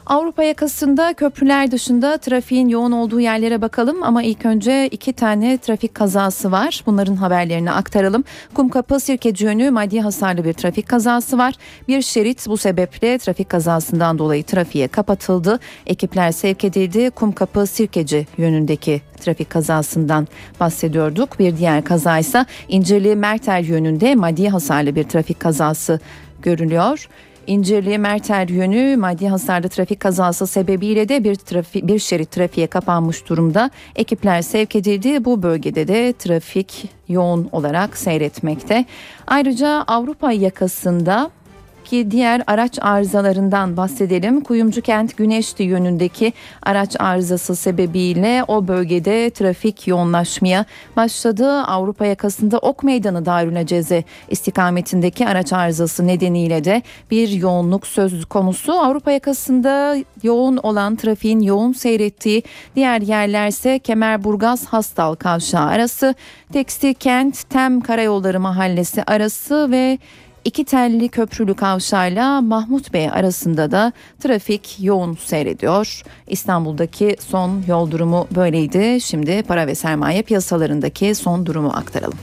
Avrupa yakasında köprüler dışında trafiğin yoğun olduğu yerlere bakalım ama ilk önce iki tane trafik kazası var. Bunların haberlerini aktaralım. Kumkapı Sirkeci yönü maddi hasarlı bir trafik kazası var. Bir şerit bu sebeple trafik kazasından dolayı trafiğe kapatıldı. Ekipler sevk edildi. Kumkapı Sirkeci yönündeki trafik kazasından bahsediyorduk. Bir diğer kaza ise İncirli Merter yönünde maddi hasarlı bir trafik kazası görülüyor. İncirli Merter yönü maddi hasarlı trafik kazası sebebiyle de bir trafik bir şerit trafiğe kapanmış durumda. Ekipler sevk edildi. Bu bölgede de trafik yoğun olarak seyretmekte. Ayrıca Avrupa yakasında Peki diğer araç arızalarından bahsedelim. Kuyumcu kent Güneşli yönündeki araç arızası sebebiyle o bölgede trafik yoğunlaşmaya başladı. Avrupa yakasında Ok Meydanı Darülaceze istikametindeki araç arızası nedeniyle de bir yoğunluk söz konusu. Avrupa yakasında yoğun olan trafiğin yoğun seyrettiği diğer yerlerse Kemerburgaz Hastal Kavşağı arası, Tekstil Kent Tem Karayolları Mahallesi arası ve İki telli köprülü kavşayla Mahmut Bey arasında da trafik yoğun seyrediyor. İstanbul'daki son yol durumu böyleydi. Şimdi para ve sermaye piyasalarındaki son durumu aktaralım.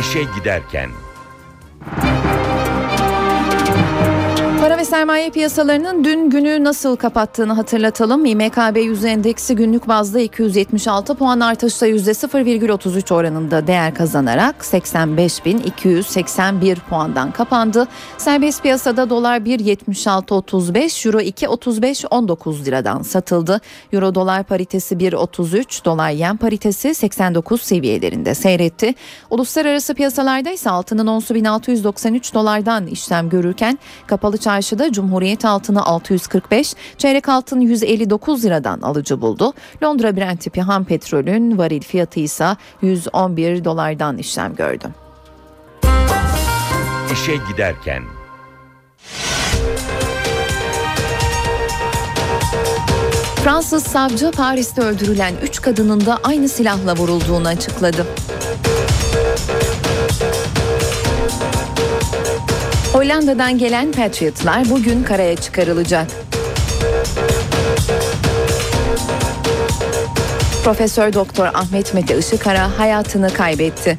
İşe giderken. Ve sermaye piyasalarının dün günü nasıl kapattığını hatırlatalım. İMKB 100 endeksi günlük bazda 276 puan artışla %0,33 oranında değer kazanarak 85.281 puandan kapandı. Serbest piyasada dolar 1.76.35, euro 2.35.19 liradan satıldı. Euro dolar paritesi 1.33, dolar yen paritesi 89 seviyelerinde seyretti. Uluslararası piyasalarda ise altının onsu 1693 dolardan işlem görürken kapalı çarşıda Cumhuriyet altını 645, çeyrek altın 159 liradan alıcı buldu. Londra Brent tipi ham petrolün varil fiyatı ise 111 dolardan işlem gördü. İşe giderken. Fransız savcı Paris'te öldürülen 3 kadının da aynı silahla vurulduğunu açıkladı. Hollanda'dan gelen Patriotlar bugün karaya çıkarılacak. Profesör Doktor Ahmet Mete Işıkara hayatını kaybetti.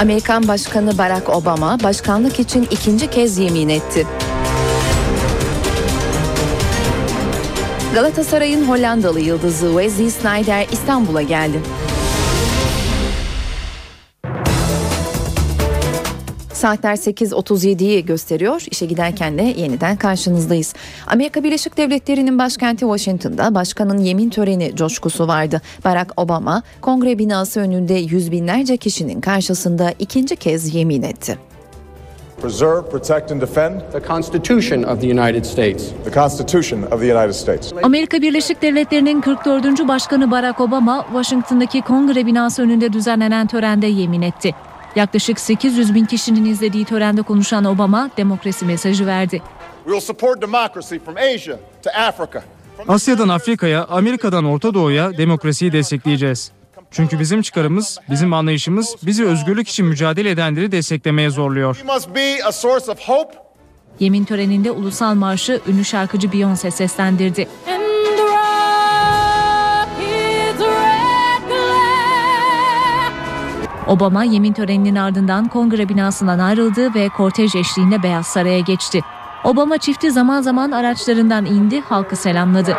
Amerikan Başkanı Barack Obama başkanlık için ikinci kez yemin etti. Galatasaray'ın Hollandalı yıldızı Wesley Sneijder İstanbul'a geldi. Saatler 8.37'yi gösteriyor. İşe giderken de yeniden karşınızdayız. Amerika Birleşik Devletleri'nin başkenti Washington'da başkanın yemin töreni coşkusu vardı. Barack Obama kongre binası önünde yüz binlerce kişinin karşısında ikinci kez yemin etti. preserve, protect, and defend the Constitution of the United States. The Constitution of the United States. Amerika Birleşik Devletleri'nin 44. Başkanı Barack Obama, Washington'daki kongre binası önünde düzenlenen törende yemin etti. Yaklaşık 800 bin kişinin izlediği törende konuşan Obama, demokrasi mesajı verdi. We will support democracy from Asia to Africa. Asya'dan Afrika'ya, Amerika'dan Orta Doğu'ya demokrasiyi destekleyeceğiz. Çünkü bizim çıkarımız, bizim anlayışımız bizi özgürlük için mücadele edenleri desteklemeye zorluyor. Yemin töreninde ulusal marşı ünlü şarkıcı Beyoncé seslendirdi. Obama yemin töreninin ardından kongre binasından ayrıldı ve kortej eşliğinde Beyaz Saray'a geçti. Obama çifti zaman zaman araçlarından indi, halkı selamladı.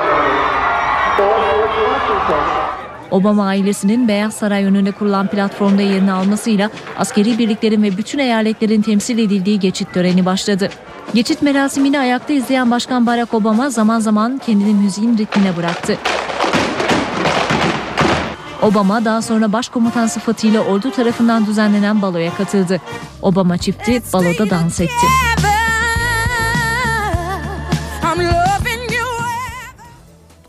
Obama ailesinin Beyaz Saray önünde kurulan platformda yerini almasıyla askeri birliklerin ve bütün eyaletlerin temsil edildiği geçit töreni başladı. Geçit merasimini ayakta izleyen Başkan Barack Obama zaman zaman kendini müziğin ritmine bıraktı. Obama daha sonra başkomutan sıfatıyla ordu tarafından düzenlenen baloya katıldı. Obama çifti baloda dans etti.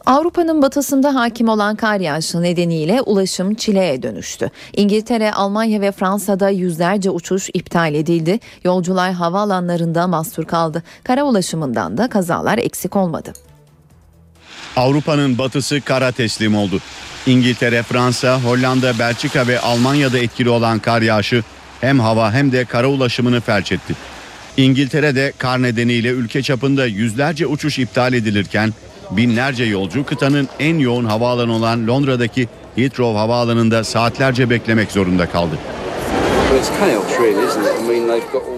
Avrupa'nın batısında hakim olan kar yağışı nedeniyle ulaşım çileye dönüştü. İngiltere, Almanya ve Fransa'da yüzlerce uçuş iptal edildi. Yolcular havaalanlarında mahsur kaldı. Kara ulaşımından da kazalar eksik olmadı. Avrupa'nın batısı kara teslim oldu. İngiltere, Fransa, Hollanda, Belçika ve Almanya'da etkili olan kar yağışı hem hava hem de kara ulaşımını felç etti. İngiltere'de kar nedeniyle ülke çapında yüzlerce uçuş iptal edilirken binlerce yolcu kıtanın en yoğun havaalanı olan Londra'daki Heathrow havaalanında saatlerce beklemek zorunda kaldı.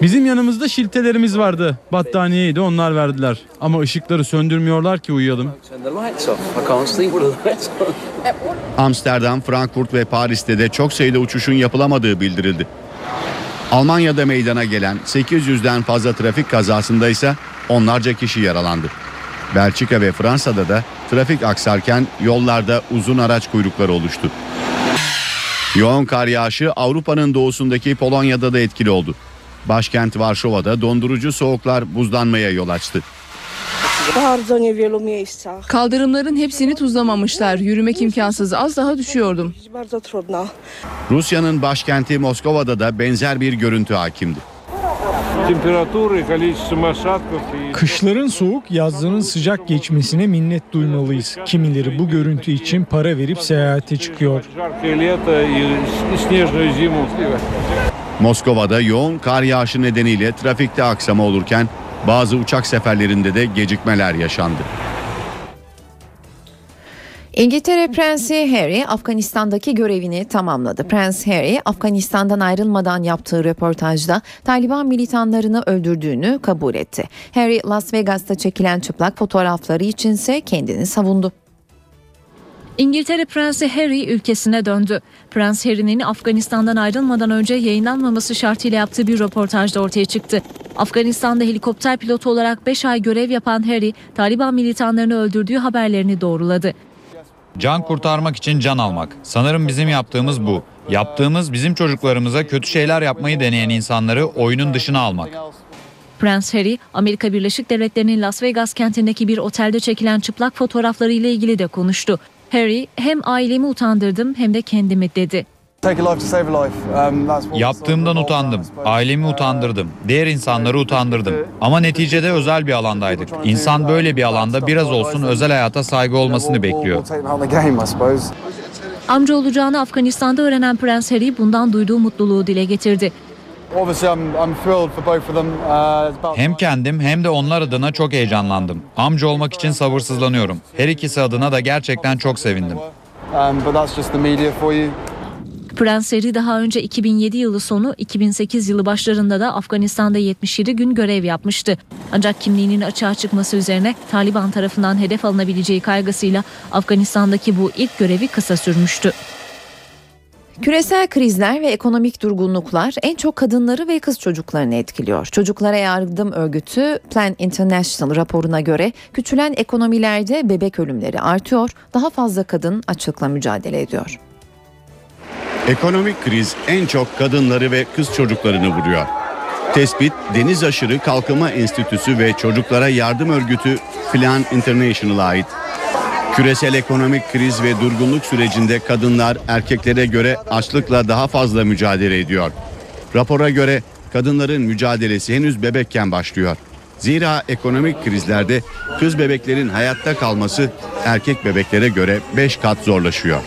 Bizim yanımızda şiltelerimiz vardı. Battaniyeydi onlar verdiler. Ama ışıkları söndürmüyorlar ki uyuyalım. Amsterdam, Frankfurt ve Paris'te de çok sayıda uçuşun yapılamadığı bildirildi. Almanya'da meydana gelen 800'den fazla trafik kazasında ise onlarca kişi yaralandı. Belçika ve Fransa'da da trafik aksarken yollarda uzun araç kuyrukları oluştu. Yoğun kar yağışı Avrupa'nın doğusundaki Polonya'da da etkili oldu. Başkent Varşova'da dondurucu soğuklar buzlanmaya yol açtı. bardzo niewielu miejscach. Kaldırımların hepsini tuzlamamışlar. Yürümek imkansız. Az daha düşüyordum. Bardzo trudno. Rusya'nın başkenti Moskova'da da benzer bir görüntü hakimdi. Kışların soğuk, yazların sıcak geçmesine minnet duymalıyız. Kimileri bu görüntü için para verip seyahate çıkıyor. Moskova'da yoğun kar yağışı nedeniyle trafikte aksama olurken bazı uçak seferlerinde de gecikmeler yaşandı. İngiltere Prensi Harry Afganistan'daki görevini tamamladı. Prens Harry Afganistan'dan ayrılmadan yaptığı röportajda Taliban militanlarını öldürdüğünü kabul etti. Harry Las Vegas'ta çekilen çıplak fotoğrafları içinse kendini savundu. İngiltere Prensi Harry ülkesine döndü. Prens Harry'nin Afganistan'dan ayrılmadan önce yayınlanmaması şartıyla yaptığı bir röportajda ortaya çıktı. Afganistan'da helikopter pilotu olarak 5 ay görev yapan Harry, Taliban militanlarını öldürdüğü haberlerini doğruladı. Can kurtarmak için can almak. Sanırım bizim yaptığımız bu. Yaptığımız bizim çocuklarımıza kötü şeyler yapmayı deneyen insanları oyunun dışına almak. Prens Harry, Amerika Birleşik Devletleri'nin Las Vegas kentindeki bir otelde çekilen çıplak fotoğrafları ile ilgili de konuştu. Harry, hem ailemi utandırdım hem de kendimi dedi. Yaptığımdan utandım. Ailemi utandırdım. Diğer insanları utandırdım. Ama neticede özel bir alandaydık. İnsan böyle bir alanda biraz olsun özel hayata saygı olmasını bekliyor. Amca olacağını Afganistan'da öğrenen Prens Harry bundan duyduğu mutluluğu dile getirdi. Hem kendim hem de onlar adına çok heyecanlandım. Amca olmak için sabırsızlanıyorum. Her ikisi adına da gerçekten çok sevindim. Prens daha önce 2007 yılı sonu 2008 yılı başlarında da Afganistan'da 77 gün görev yapmıştı. Ancak kimliğinin açığa çıkması üzerine Taliban tarafından hedef alınabileceği kaygısıyla Afganistan'daki bu ilk görevi kısa sürmüştü. Küresel krizler ve ekonomik durgunluklar en çok kadınları ve kız çocuklarını etkiliyor. Çocuklara yardım örgütü Plan International raporuna göre küçülen ekonomilerde bebek ölümleri artıyor, daha fazla kadın açlıkla mücadele ediyor. Ekonomik kriz en çok kadınları ve kız çocuklarını vuruyor. Tespit Deniz Aşırı Kalkınma Enstitüsü ve Çocuklara Yardım Örgütü Plan International'a ait. Küresel ekonomik kriz ve durgunluk sürecinde kadınlar erkeklere göre açlıkla daha fazla mücadele ediyor. Rapora göre kadınların mücadelesi henüz bebekken başlıyor. Zira ekonomik krizlerde kız bebeklerin hayatta kalması erkek bebeklere göre 5 kat zorlaşıyor.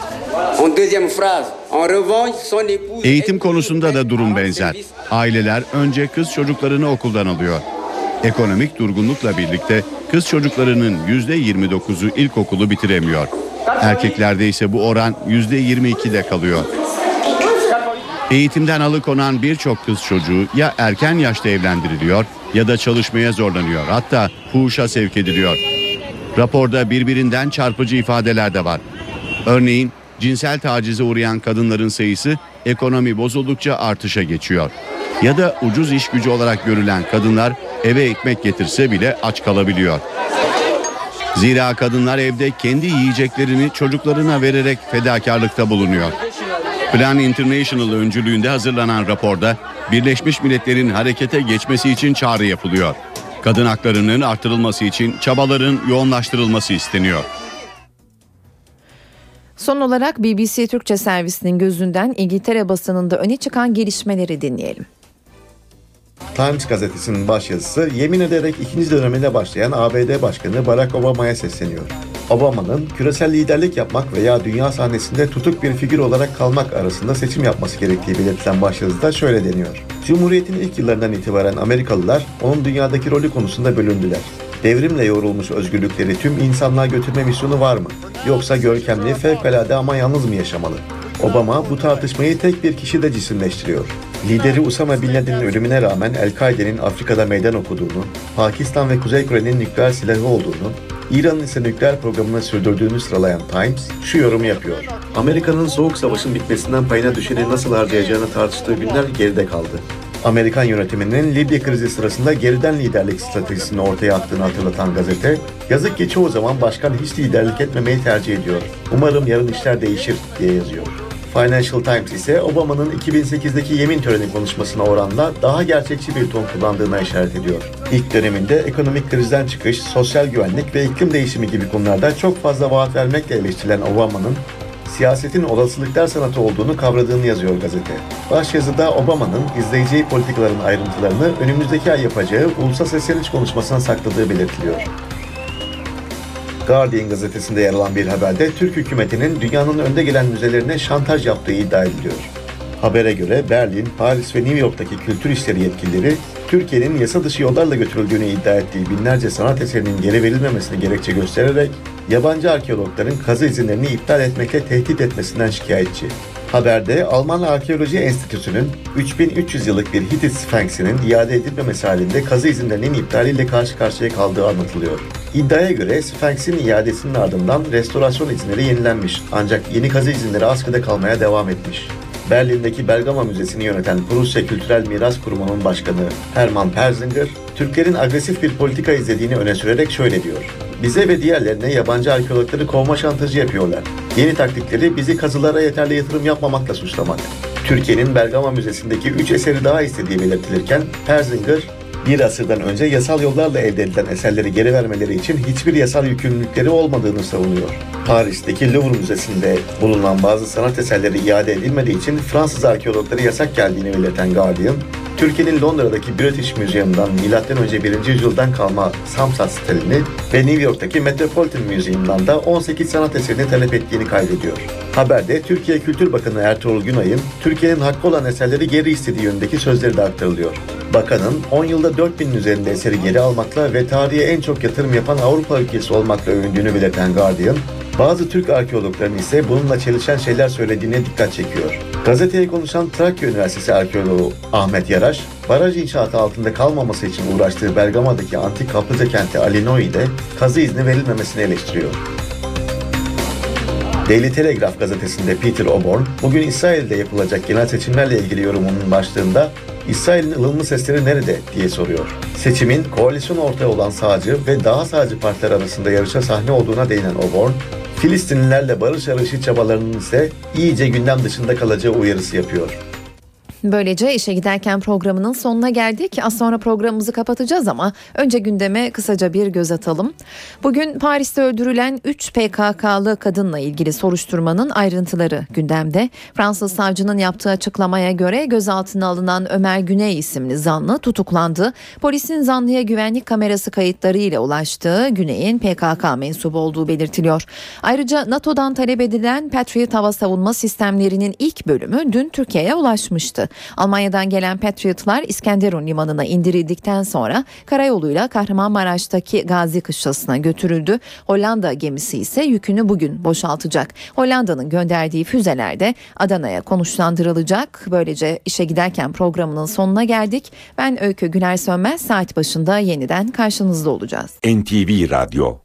Eğitim konusunda da durum benzer. Aileler önce kız çocuklarını okuldan alıyor. Ekonomik durgunlukla birlikte kız çocuklarının %29'u ilkokulu bitiremiyor. Erkeklerde ise bu oran %22'de kalıyor. Eğitimden alıkonan birçok kız çocuğu ya erken yaşta evlendiriliyor ya da çalışmaya zorlanıyor. Hatta fuhuşa sevk ediliyor. Raporda birbirinden çarpıcı ifadeler de var. Örneğin cinsel tacize uğrayan kadınların sayısı ekonomi bozuldukça artışa geçiyor. Ya da ucuz iş gücü olarak görülen kadınlar eve ekmek getirse bile aç kalabiliyor. Zira kadınlar evde kendi yiyeceklerini çocuklarına vererek fedakarlıkta bulunuyor. Plan International öncülüğünde hazırlanan raporda Birleşmiş Milletler'in harekete geçmesi için çağrı yapılıyor. Kadın haklarının artırılması için çabaların yoğunlaştırılması isteniyor. Son olarak BBC Türkçe servisinin gözünden İngiltere basınında öne çıkan gelişmeleri dinleyelim. Times gazetesinin başyazısı yemin ederek ikinci dönemine başlayan ABD Başkanı Barack Obama'ya sesleniyor. Obama'nın küresel liderlik yapmak veya dünya sahnesinde tutuk bir figür olarak kalmak arasında seçim yapması gerektiği belirtilen başyazıda şöyle deniyor. Cumhuriyetin ilk yıllarından itibaren Amerikalılar onun dünyadaki rolü konusunda bölündüler. Devrimle yoğrulmuş özgürlükleri tüm insanlığa götürme misyonu var mı? Yoksa görkemli, fevkalade ama yalnız mı yaşamalı? Obama bu tartışmayı tek bir kişi de cisimleştiriyor. Lideri Usama Bin Laden'in ölümüne rağmen El-Kaide'nin Afrika'da meydan okuduğunu, Pakistan ve Kuzey Kore'nin nükleer silahı olduğunu, İran'ın ise nükleer programını sürdürdüğünü sıralayan Times şu yorumu yapıyor. Amerika'nın soğuk savaşın bitmesinden payına düşeni nasıl harcayacağını tartıştığı günler geride kaldı. Amerikan yönetiminin Libya krizi sırasında geriden liderlik stratejisini ortaya attığını hatırlatan gazete, yazık ki çoğu zaman başkan hiç liderlik etmemeyi tercih ediyor. Umarım yarın işler değişir diye yazıyor. Financial Times ise Obama'nın 2008'deki yemin töreni konuşmasına oranla daha gerçekçi bir ton kullandığına işaret ediyor. İlk döneminde ekonomik krizden çıkış, sosyal güvenlik ve iklim değişimi gibi konularda çok fazla vaat vermekle eleştirilen Obama'nın siyasetin olasılıklar sanatı olduğunu kavradığını yazıyor gazete. Başyazıda Obama'nın izleyeceği politikaların ayrıntılarını önümüzdeki ay yapacağı ulusal sesleniş konuşmasına sakladığı belirtiliyor. Guardian gazetesinde yer alan bir haberde Türk hükümetinin dünyanın önde gelen müzelerine şantaj yaptığı iddia ediliyor. Habere göre Berlin, Paris ve New York'taki kültür işleri yetkilileri Türkiye'nin yasa dışı yollarla götürüldüğünü iddia ettiği binlerce sanat eserinin geri verilmemesini gerekçe göstererek yabancı arkeologların kazı izinlerini iptal etmekle tehdit etmesinden şikayetçi. Haberde Alman Arkeoloji Enstitüsü'nün 3300 yıllık bir Hitit Sphinx'inin iade edilmemesi halinde kazı izinlerinin iptaliyle karşı karşıya kaldığı anlatılıyor. İddiaya göre Sphinx'in iadesinin ardından restorasyon izinleri yenilenmiş ancak yeni kazı izinleri askıda kalmaya devam etmiş. Berlin'deki Bergama Müzesi'ni yöneten Prusya Kültürel Miras Kurumu'nun başkanı Hermann Persinger, Türklerin agresif bir politika izlediğini öne sürerek şöyle diyor. Bize ve diğerlerine yabancı arkeologları kovma şantajı yapıyorlar. Yeni taktikleri bizi kazılara yeterli yatırım yapmamakla suçlamak. Türkiye'nin Bergama Müzesi'ndeki 3 eseri daha istediği belirtilirken Persinger, bir asırdan önce yasal yollarla elde edilen eserleri geri vermeleri için hiçbir yasal yükümlülükleri olmadığını savunuyor. Paris'teki Louvre Müzesi'nde bulunan bazı sanat eserleri iade edilmediği için Fransız arkeologları yasak geldiğini belirten Guardian, Türkiye'nin Londra'daki British Museum'dan M.Ö. 1. yüzyıldan kalma Samsat stelini ve New York'taki Metropolitan Museum'dan da 18 sanat eserini talep ettiğini kaydediyor. Haberde Türkiye Kültür Bakanı Ertuğrul Günay'ın Türkiye'nin hakkı olan eserleri geri istediği yönündeki sözleri de aktarılıyor. Bakanın 10 yılda 4000'in üzerinde eseri geri almakla ve tarihe en çok yatırım yapan Avrupa ülkesi olmakla övündüğünü belirten Guardian, bazı Türk arkeologların ise bununla çelişen şeyler söylediğine dikkat çekiyor. Gazeteye konuşan Trakya Üniversitesi arkeoloğu Ahmet Yaraş, baraj inşaatı altında kalmaması için uğraştığı Bergama'daki antik kaplıca kenti Alinoi'de kazı izni verilmemesini eleştiriyor. Daily Telegraph gazetesinde Peter Oborn, bugün İsrail'de yapılacak genel seçimlerle ilgili yorumunun başlığında İsrail'in ılımlı sesleri nerede diye soruyor. Seçimin koalisyon ortağı olan sağcı ve daha sağcı partiler arasında yarışa sahne olduğuna değinen Oborn, Filistinlilerle barış arayışı çabalarının ise iyice gündem dışında kalacağı uyarısı yapıyor. Böylece işe giderken programının sonuna geldik. Az sonra programımızı kapatacağız ama önce gündeme kısaca bir göz atalım. Bugün Paris'te öldürülen 3 PKK'lı kadınla ilgili soruşturmanın ayrıntıları gündemde. Fransız savcının yaptığı açıklamaya göre gözaltına alınan Ömer Güney isimli zanlı tutuklandı. Polisin zanlıya güvenlik kamerası kayıtları ile ulaştığı Güney'in PKK mensubu olduğu belirtiliyor. Ayrıca NATO'dan talep edilen Patriot hava savunma sistemlerinin ilk bölümü dün Türkiye'ye ulaşmıştı. Almanya'dan gelen Patriotlar İskenderun limanına indirildikten sonra karayoluyla Kahramanmaraş'taki Gazi Kışlası'na götürüldü. Hollanda gemisi ise yükünü bugün boşaltacak. Hollanda'nın gönderdiği füzeler de Adana'ya konuşlandırılacak. Böylece işe giderken programının sonuna geldik. Ben Öykü Güler Sönmez saat başında yeniden karşınızda olacağız. NTV Radyo